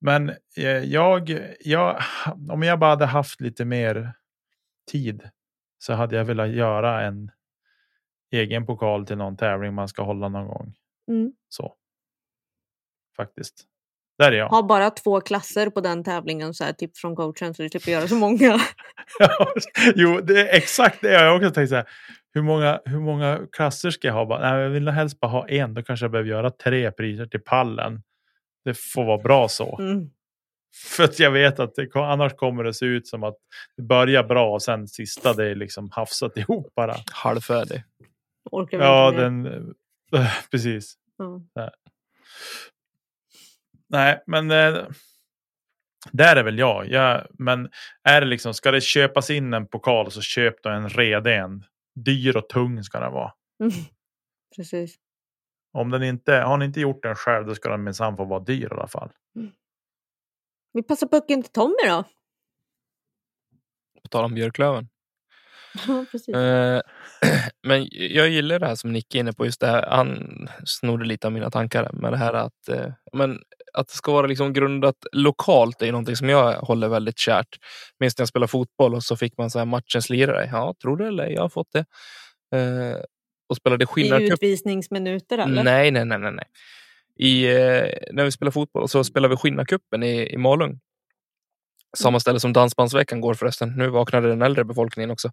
Men eh, jag, jag, om jag bara hade haft lite mer tid så hade jag velat göra en egen pokal till någon tävling man ska hålla någon gång. Mm. Så. Faktiskt. Där är jag. Ha bara två klasser på den tävlingen, så här, tips från coachen, så du slipper göra så många. jo, det är exakt det jag har också tänkt. Så här, hur, många, hur många klasser ska jag ha? Bara, nej, jag vill helst bara ha en. Då kanske jag behöver göra tre priser till pallen. Det får vara bra så. Mm. För att jag vet att det, annars kommer det se ut som att det börjar bra och sen sista det är liksom hafsat ihop bara. Halvfärdig. Orkar vi Ja, inte den, äh, precis. Ja. Nej, men eh, där är väl jag. jag. Men är det liksom, ska det köpas in en pokal så köp då en reden. Dyr och tung ska den vara. Mm. Precis. Om den inte, har ni inte gjort den själv då ska den minsann få vara dyr i alla fall. Vi passar pucken till Tommy då. På tal om björklöven. Eh, men jag gillar det här som Nick är inne på. Just det här, han snodde lite av mina tankar med det här att, eh, men, att det ska vara liksom grundat lokalt är någonting som jag håller väldigt kärt. Minns när jag spelade fotboll och så fick man så här matchens lirare. Ja, tror det eller jag har fått det. Eh, och spelade I Skinnarcup. utvisningsminuter eller? Nej, nej, nej, nej. nej. I, när vi spelar fotboll så spelar vi Skinnarcupen i, i Malung. Samma ställe som Dansbandsveckan går förresten. Nu vaknade den äldre befolkningen också.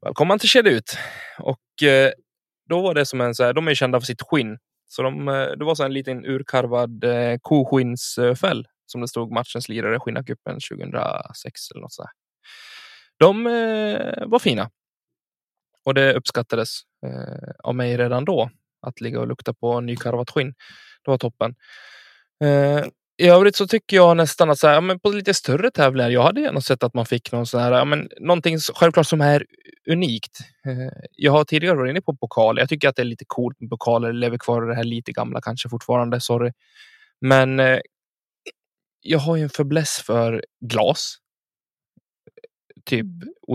Välkommen till Kedja ut. Och eh, då var det som en så här, de är kända för sitt skinn. Så de, eh, det var så en liten urkarvad eh, koskinnsfäll som det stod matchens lirare Skinnarcupen 2006 eller något sådär. De eh, var fina. Och det uppskattades eh, av mig redan då att ligga och lukta på nykarvat skinn. Det var toppen. Eh, i övrigt så tycker jag nästan att så här, ja, men på lite större tävlingar. Jag hade gärna sett att man fick någon sån här, ja, men någonting självklart som är unikt. Eh, jag har tidigare varit inne på pokal. Jag tycker att det är lite coolt med pokaler. Det lever kvar i det här lite gamla kanske fortfarande. Sorry, men eh, jag har ju en fäbless för glas. Typ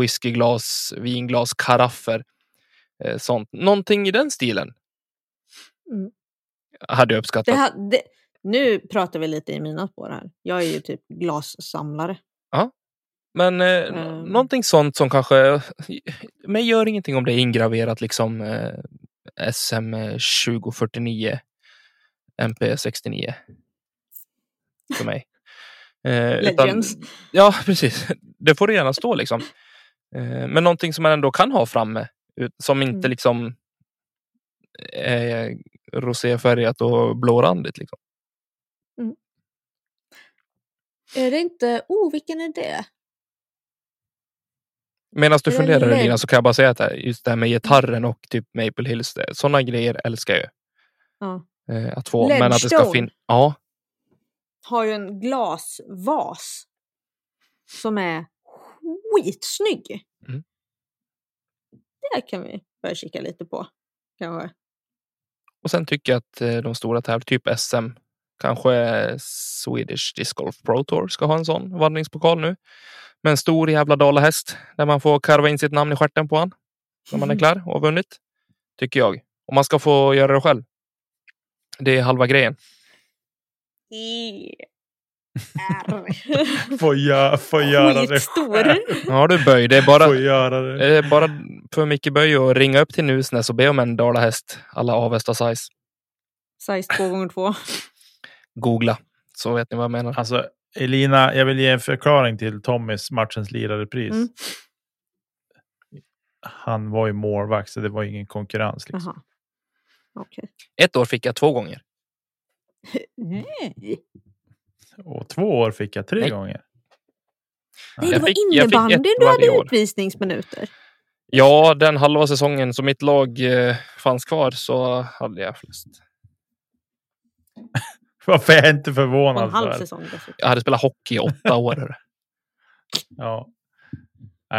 whiskyglas, vinglas, karaffer. Eh, sånt. Någonting i den stilen. Mm. Hade jag uppskattat. Det här, det, nu pratar vi lite i mina spår här. Jag är ju typ glassamlare. Men eh, Mm. någonting sånt som kanske... Men gör ingenting om det är ingraverat liksom eh, SM 2049 MP 69 för mig. Eh, utan- Legends. ja, precis. Det får det gärna stå liksom. Eh, men någonting som man ändå kan ha framme ut- som inte Mm. liksom är roséfärgat och blårandigt. Liksom. Är det inte... Oh, vilken är det? Medan du funderar led? Lina så kan jag bara säga att just det här med gitarren och typ Maple Hills, sådana grejer älskar jag. Ja. eh, att få. Men att det ska finnas. Ja, Har ju en glasvas. Som är skitsnygg. Mm. Det kan vi börja kika lite på. Kanske. och sen tycker jag att eh, de stora tävlingarna, typ SM, kanske Swedish Disc Golf Pro Tour ska ha en sån vandringspokal nu. Med en stor jävla dalahäst där man får karva in sitt namn i stjärten på han när man är klar och har vunnit. Tycker jag. Och man ska få göra det själv. Det är halva grejen. Får, gö- får göra det Skitstor. Ja du Böj, det är bara, det. det är bara för Micke Böj att ringa upp till Nusnäs och be om en dalahäst alla Avesta size. Size 2 gånger 2 Googla så vet ni vad jag menar. Alltså, Elina, jag vill ge en förklaring till Tommys matchens lirarepris. Mm. Han var ju målvakt, så det var ingen konkurrens. Liksom. Okej. Ett år fick jag två gånger. Nej. Och två år fick jag tre Nej. gånger. Nej, det var fick- jag fick innebandy ett du hade utvisningsminuter. Ja, den halva säsongen som mitt lag eh, fanns kvar så hade jag flest. Varför är jag inte På en förvånad? halv säsong dessutom. Jag hade spelat hockey i åtta år. Ja.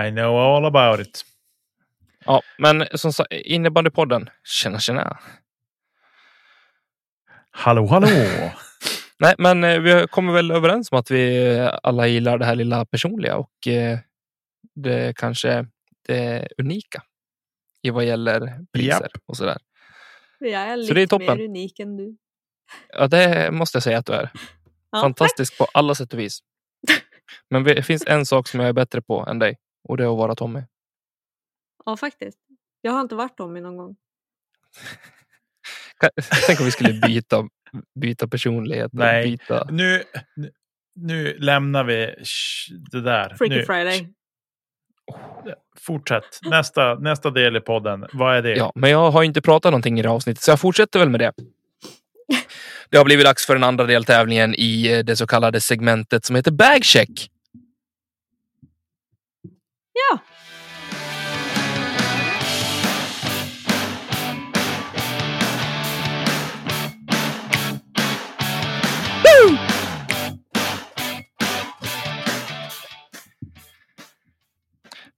I know all about it. Ja, men som sagt, innebandypodden. Tjena, tjena. Hallå, hallå! Nej, men eh, vi kommer väl överens om att vi alla gillar det här lilla personliga och eh, det kanske det unika i vad gäller priser Japp. och sådär. Jag är Så det är lite toppen. mer unik än du. Ja, det måste jag säga att du är. Ja, Fantastisk på alla sätt och vis. Men det finns en sak som jag är bättre på än dig och det är att vara Tommy. Ja, faktiskt. Jag har inte varit Tommy någon gång. Tänk om vi skulle byta, byta personlighet. Nej. Byta. Nu, nu, lämnar vi det där. Freaky nu, Friday. Fortsätt. Nästa, nästa del i podden. Vad är det? Ja, men jag har inte pratat någonting i det här avsnittet så jag fortsätter väl med det. Det har blivit dags för den andra deltävlingen i eh, det så kallade segmentet som heter Bagcheck. Ja.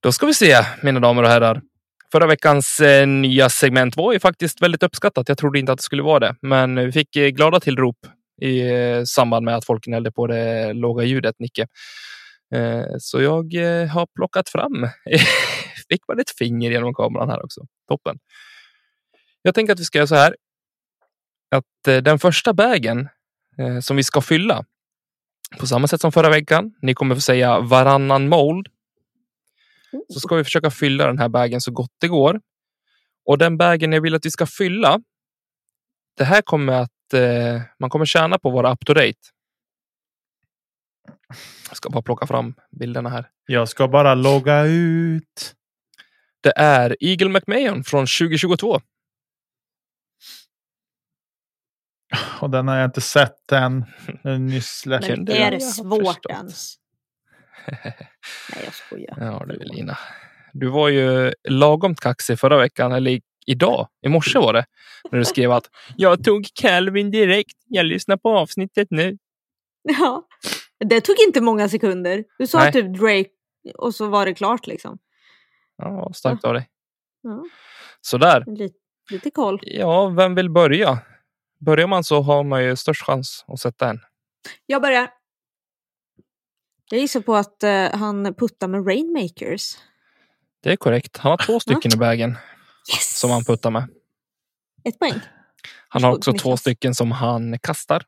Då ska vi se, mina damer och herrar. Förra veckans eh, nya segment var ju faktiskt väldigt uppskattat. Jag trodde inte att det skulle vara det, men vi fick eh, glada tillrop i eh, samband med att folk gnällde på det låga ljudet, Nicke. Eh, så jag eh, har plockat fram. fick man ett finger genom kameran här också. Toppen. Jag tänker att vi ska göra så här. Att eh, den första bagen som vi ska fylla på samma sätt som förra veckan. Ni kommer få säga varannan mold så ska vi försöka fylla den här bagen så gott det går. Och den bagen jag vill att vi ska fylla. Det här kommer att eh, man kommer tjäna på att vara up to date. Jag ska bara plocka fram bilderna här. Jag ska bara logga ut. Det är Eagle McMahon från 2022. Och den har jag inte sett än. Den är nyss släppt. Men är det svårt ens? Nej, jag skojar. Ja du Lina. Du var ju lagom kaxig förra veckan, eller idag, i morse var det, när du skrev att jag tog Calvin direkt. Jag lyssnar på avsnittet nu. Ja. Det tog inte många sekunder. Du sa Nej. typ Drake och så var det klart liksom. Ja, starkt av dig. Ja, Sådär. lite, lite koll. Ja, vem vill börja? Börjar man så har man ju störst chans att sätta en. Jag börjar. Jag gissar på att eh, han puttar med Rainmakers. Det är korrekt. Han har två stycken i bagen Yes! som han puttar med. Ett poäng. Han har också två stycken som han kastar.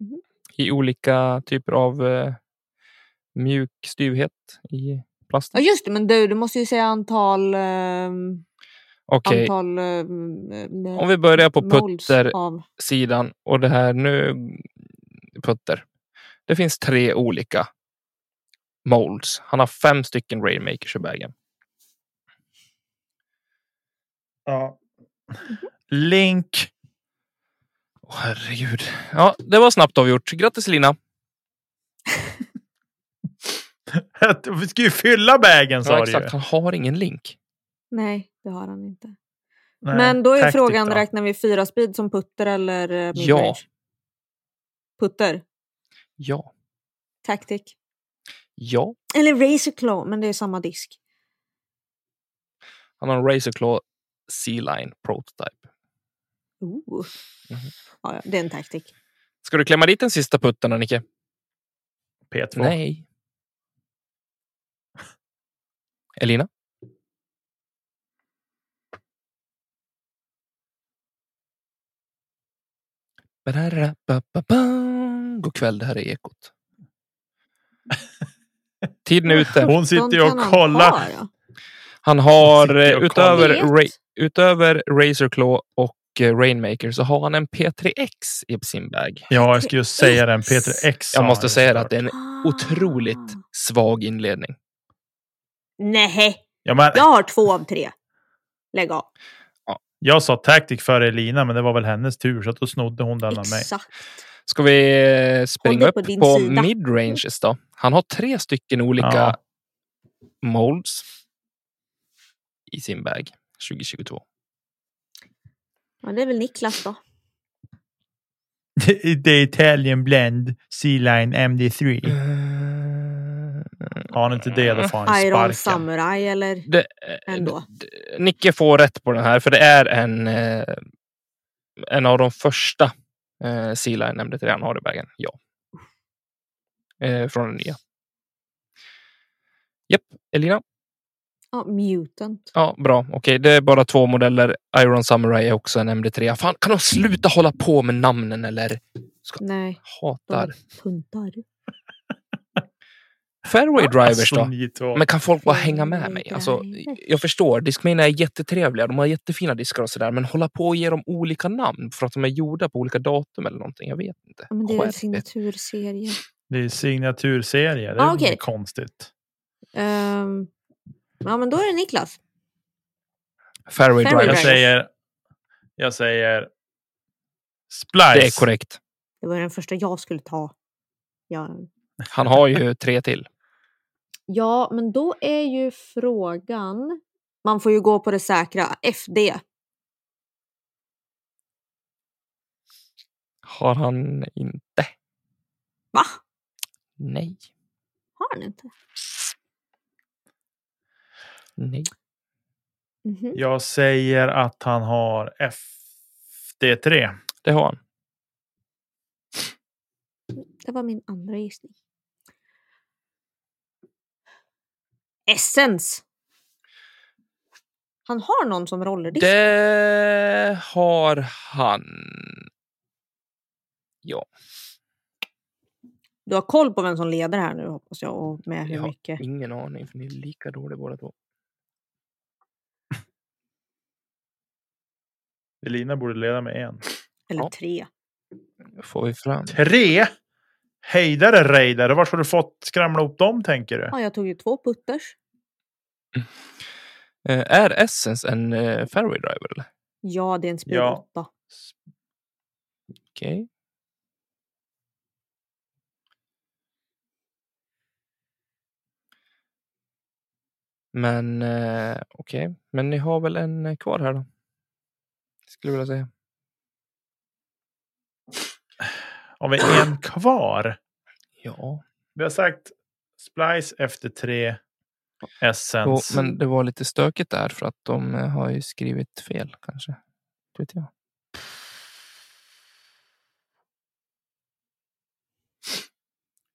Mhm. I olika typer av eh, mjuk styvhet i Ja plasten. just det, men du, du måste ju säga antal... ehm, Okej, antal ehm, eh, om vi börjar på molds putter Av, sidan och det här nu putter. Det finns tre olika molds. Han har fem stycken Rainmakers i bagen. Ja. Link. Åh, herregud. Ja, det var snabbt avgjort. Grattis Lina. Vi ska ju fylla bagen sa Ja, du exakt. ju. Han har ingen link. nej, det har han inte. Nej, men då är frågan, då. räknar vi fyra speed som putter eller eh, midrange? Ja. Putter. Ja. Tactic. Ja. Eller Razor Claw, men det är samma disk. Han har en Razor Claw C-Line Prototype. Ooh. Mhm. Ja, ja, det är en tactic. Ska du klämma dit den sista putten, då, Nicke? P2. Nej. Elina? God kväll, det här är Ekot. Tiden är ute. Hon sitter och kollar. ha, ja. Han har utöver. Ra- utöver Razor Claw och eh, Rainmaker så har han en P3X i sin bag. Ja, jag skulle säga den. Peter X. Jag har måste jag säga hört. att det är en Ah. otroligt svag inledning. Nej, Ja, men jag har två av tre. Lägg av. jag sa tactic för Elina, men det var väl hennes tur, så att då snodde hon den av mig. Exakt. Ska vi eh, springa upp på på, midranges då? Han har tre stycken olika Ja. molds i sin bag 2022. Ja, det är väl Niklas då. The Italian blend C-line MD3. Eh, Har han inte det då får han Iron sparken. Samurai eller? Det, Ändå. d- Nicke får rätt på den här för det är en, eh, en av de första eh, Line MD3 han har i bagen. Ja. Eh, från den nya. Japp, Elina. Ja, Mutant. Ja, bra. Okej, det är bara två modeller. Iron Samurai är också en MD3. Fan, kan de sluta hålla på med namnen eller? Nej, de Hatar. är puntar. Fairway drivers Alltså, då? Men kan folk bara Fairway hänga med mig? Alltså, jag förstår, Discmania är jättetrevliga. De har jättefina diskar och sådär. Men hålla på och ge dem olika namn för att de är gjorda på olika datum eller någonting. Jag vet inte. Men det är er. signaturserie. Det är signaturserie. Det är Ah, ah, okej. konstigt. Ehm, ja, men då är det Niklas. Fairway Fairway drivers. Jag säger... Jag säger... Splice. Det är korrekt. Det var den första jag skulle ta. Ja, Han har ju tre till. Ja men då är ju frågan... Man får ju gå på det säkra. FD. Har han inte? Va? Nej. Har han inte? Nej. Mhm. Jag säger att han har FD3. Det har han. Det var min andra gissning. Essence. Han har någon som rollerdisk. Det har han. Ja, Du har koll på vem som leder här nu hoppas jag och med hur jag har mycket. ingen aning för ni är lika dåliga båda två. Elina borde leda med en. Eller Ja. tre. Får vi fram. Tre? Hejdare Reidare. Vart har du fått skramla ihop dem tänker du? Ja, jag tog ju två putters. Eh, Är Essence en eh, fairway driver eller? Ja, det är en speed Ja. 8. Okej. Men eh, okej, men ni har väl en eh, kvar här då? Skulle jag vilja säga. Har vi en kvar? Ja, Vi har sagt Splice efter tre. jo, Essence. men det var lite stökigt där för att de eh, har ju skrivit fel kanske. Det vet jag.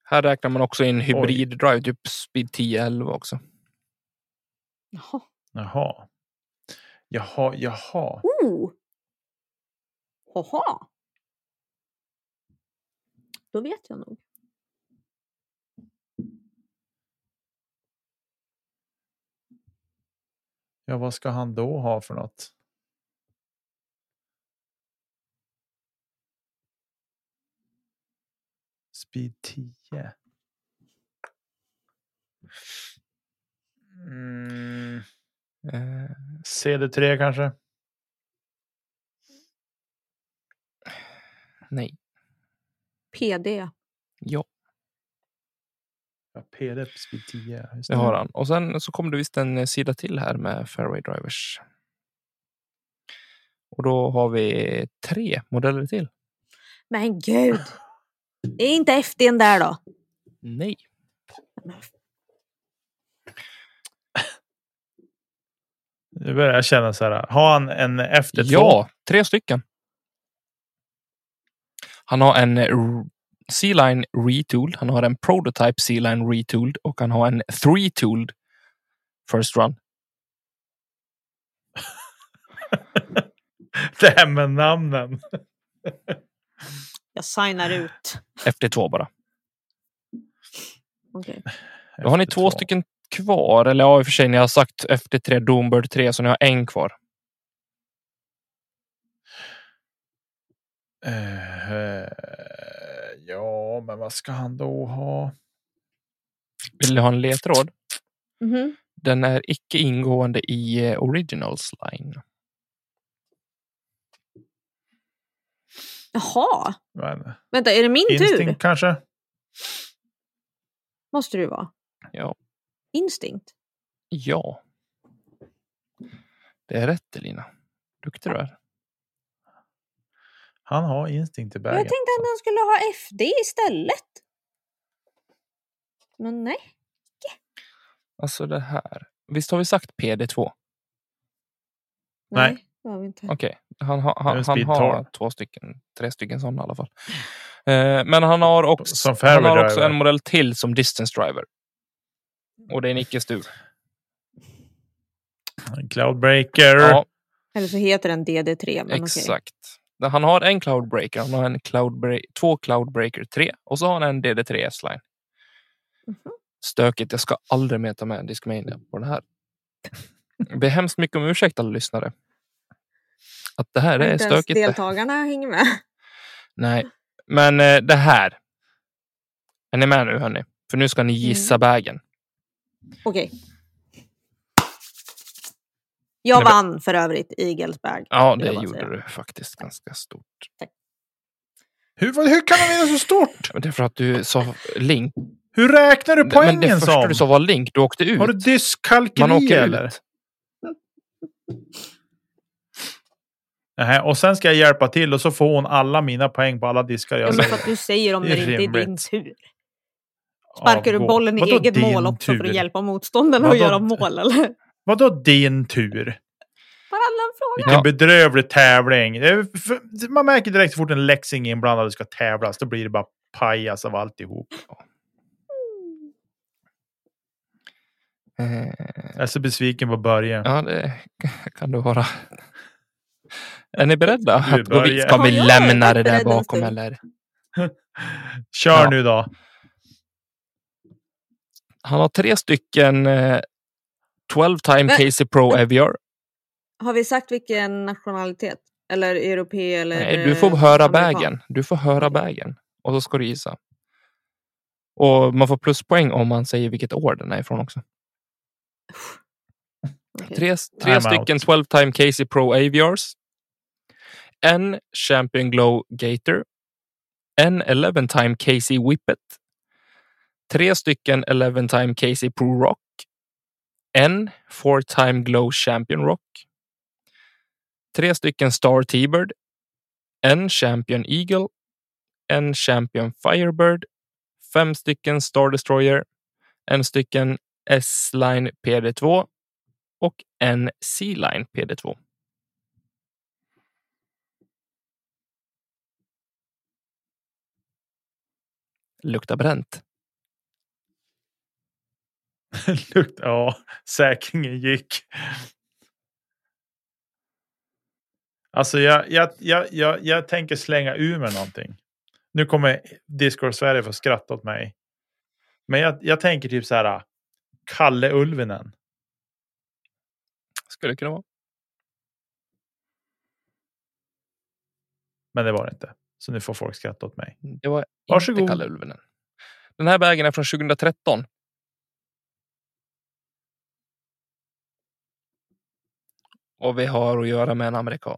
Här räknar man också in hybriddrive, typ speed 10-11 också. Jaha. Jaha. Jaha, jaha. Oh! Haha. Då vet jag nog. Ja, vad ska han då ha för något? Speed 10. Mm, Eh, CD3 kanske? nej, PD. ja, Ja, PD Speed 10. Just det har han. Och sen så kom det visst en eh, sida till här med fairway drivers. Och då har vi tre modeller till. Men gud! Är inte FDn där då? Nej. Nu börjar jag känna så här. Har han en efter två? Ja, tre stycken. Han har en R- C-line retooled, han har en prototype C-line retooled och han har en three-tooled first run. Det här med namnen. Jag signar ut. FD2 bara. Okej. Då har ni Efter två stycken kvar. Eller ja, i och för sig, ni har sagt FD3 Doombird 3, så ni har en kvar. Eh, ja, men vad ska han då ha? Vill ni ha en ledtråd? Mhm. Den är icke ingående i eh, Originals line. Jaha. Men, Vänta, är det min Instinct tur? kanske? Måste det vara. Ja. Instinct. Ja. Det är rätt Elina. Duktig du är. Han har instinkt i Jag bagen. tänkte att han skulle ha FD istället. Men nej. Alltså det här. Visst har vi sagt PD2? Nej. inte. Okej, han, är han, en han Speed har två stycken, tre stycken sådana i alla fall. Eh, men han har också, Som han har också driver. en modell till som distance driver. Och det är en icke-stur. Cloudbreaker. Ja, Eller så heter den DD3. Men okej. Han har en Cloudbreaker, han har en Cloudbreak, två Cloudbreaker 3 och så har han en DD3 S-line. Mhm. Stökigt, jag ska aldrig mer ta med en Discmania på det här. Jag ber hemskt mycket om ursäkt alla lyssnare. Att det här är stökigt. deltagarna hänger med. Nej, men eh, det här. Är ni med nu hörni? För nu ska ni gissa bägen. Okej. Jag men- vann för övrigt Eagles bag. Ja, det jag gjorde säga. du faktiskt ganska stort. Hur, vad- hur kan man vinna så stort? Men det är för att du sa Link. Hur räknar du Men poängen det första som? du sa var Link. Du åkte ut. Har du dyskalkyli eller? ut. Nähä, och sen ska jag hjälpa till och så får hon alla mina poäng på alla diskar Ja, jag men för säger. att du säger om Det det är inte är din tur. Sparkar du Avgå. bollen i Vadå eget mål också för tur? att hjälpa motståndarna att göra mål eller? Vadå din tur? Varannan fråga. Vilken Ja. bedrövlig tävling. Man märker direkt så fort en läxing är inblandad och ska tävlas. Då blir det bara pajas av alltihop. Eh, Jag är så besviken på början. ja, det kan du vara. Är ni beredda? Du Att gå vid- börjar. Ska vi lämna det där bakom eller? Kör Ja. nu då. Han har tre stycken eh, 12 time Men- Casey Pro Aviar. Har vi sagt vilken nationalitet? Eller europé eller Nej, du får eh, höra amerikan? bägen. Du får höra bägen. Och så ska du gissa. Och man får pluspoäng om man säger vilket år den är ifrån också. Okej. Tre, tre I'm stycken out. 12 time Casey Pro Aviars. En Champion Glow Gator. En 11 time Casey Whippet. Tre stycken 11 time Casey Pro Rock. En Four time Glow Champion Rock. Tre stycken Star T-Bird. En Champion Eagle. En Champion Firebird. Fem stycken Star Destroyer. En stycken S-Line PD2 och en C-Line PD2. Luktar bränt. Lukt, ja, säkringen gick. Alltså jag, jag, jag, jag, jag tänker slänga ur mig någonting. Nu kommer Discord Sverige få skratta åt mig. Men jag, jag tänker typ så här. Kalle Ulvinen. Skulle det kunna vara. Men det var det inte. Så nu får folk skratta åt mig. Det var Varsågod. inte Kalle Ulvenen. Den här vägen är från 2013. Och vi har att göra med en amerikan.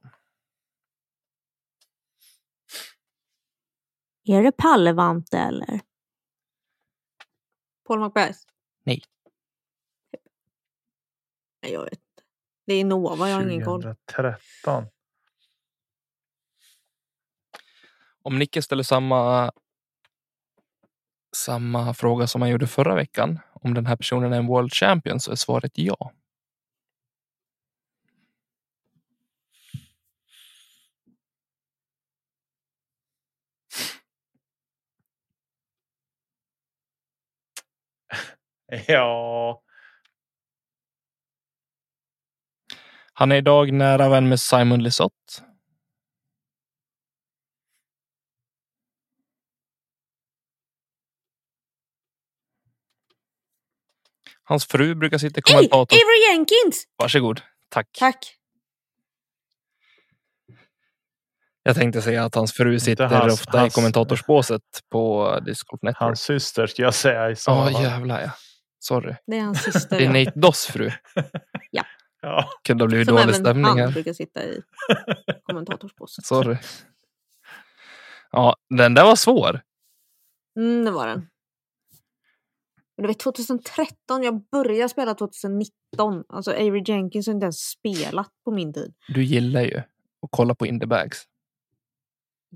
Är det Pallevante eller? Paul McBeth? Nej. Nej, jag vet inte. Det är Nova, jag har ingen koll. 2013. Om Nicke ställer samma samma fråga som han gjorde förra veckan. Om den här personen är en World Champion så är svaret ja. Ja. Han är idag nära vän med Simon Lisotte. Hans fru brukar sitta i kommentator. Avery Jenkins! Varsågod. Tack. Tack. Jag tänkte säga att hans fru sitter hans- ofta i hans- kommentatorspåset på Disc Golf Network. Hans syster ska jag säga i Ja, Sala. jävlar ja. Sorry. Det är hans syster. Det är ja. Nate Doss fru. Ja. Kunde ha blivit Som dålig även stämning han här. brukar sitta i kommentatorsposten. Sorry. Ja, den där var svår. Mm, det var den. Men det var 2013, jag började spela 2019. Alltså Avery Jenkins har inte ens spelat på min tid. Du gillar ju att kolla på Indiebags.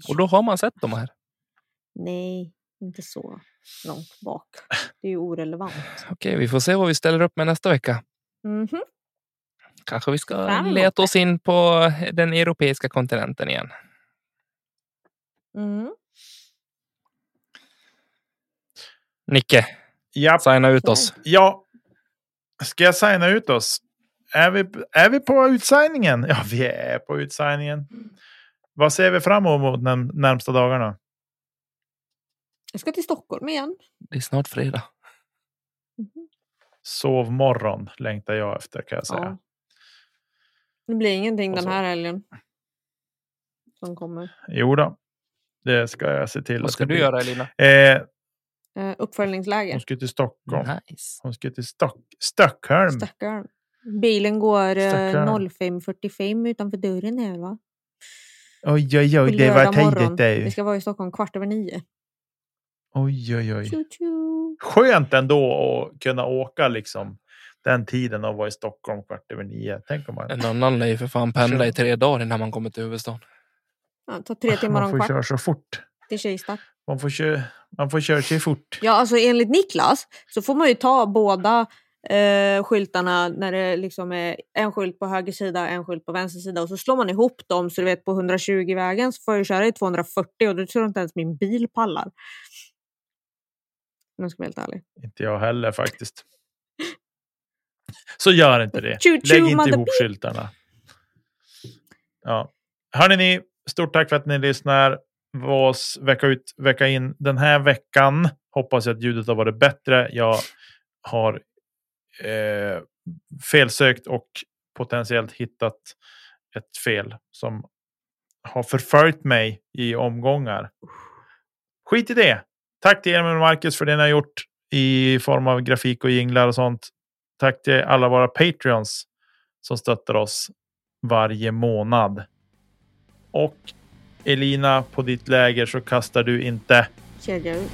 Och då har man sett de här. Nej. Inte så långt bak. Det är ju orelevant. Okej, vi får se vad vi ställer upp med nästa vecka. Mhm. Kanske vi ska Fram emot leta oss in på den europeiska kontinenten igen. Mm. Nicke, Ja, signa ut oss. ja. Ska jag signa ut oss? Är vi, är vi på utsigningen? Ja, vi är på utsigningen. Vad ser vi fram emot de närmsta dagarna? Jag ska till Stockholm igen. Det är snart fredag. Mhm. Sovmorgon längtar jag efter kan jag säga. Ja. Det blir ingenting den här helgen. Som kommer. Jo då. Det ska jag se till. Vad ska du blir. göra Elina? Eh, Eh, uppföljningsläger. hon ska till Stockholm. Nice. Hon ska till Stock Stockholm. Stackarn. Bilen går eh, Stackarn. 05.45 utanför dörren här va? Oj, oj, oj. Det var tidigt Vi det. ska vara i Stockholm kvart över nio. Oj, oj, oj. Skönt ändå att kunna åka liksom den tiden och vara i Stockholm kvart över nio. Tänk om man, En annan lär ju för fan pendla i tre dagar innan man kommer till huvudstaden. Ja, det tar tre timmar man får köra så fort. till Kista. Man får, köra, man får köra sig fort. Ja, alltså enligt Niklas så får man ju ta båda eh, skyltarna när det liksom är en skylt på höger sida en skylt på vänster sida och så slår man ihop dem så du vet på 120 vägen så får jag köra i 240 och då tror jag inte ens min bil pallar. Om jag ska vara helt ärlig. Inte jag heller faktiskt. Så gör inte det. Choo, choo, Lägg inte ihop skyltarna. Ja. Hörni ni, stort tack för att ni lyssnar. Vås vecka ut, vecka in. Den här veckan hoppas jag att ljudet har varit bättre. Jag har eh, felsökt och potentiellt hittat ett fel som har förföljt mig i omgångar. Skit i det. Tack till Emil och Marcus för det ni har gjort i form av grafik och jinglar och sånt. Tack till alla våra Patreons som stöttar oss varje månad. Och Elina, på ditt läger så kastar du inte Kedja ut.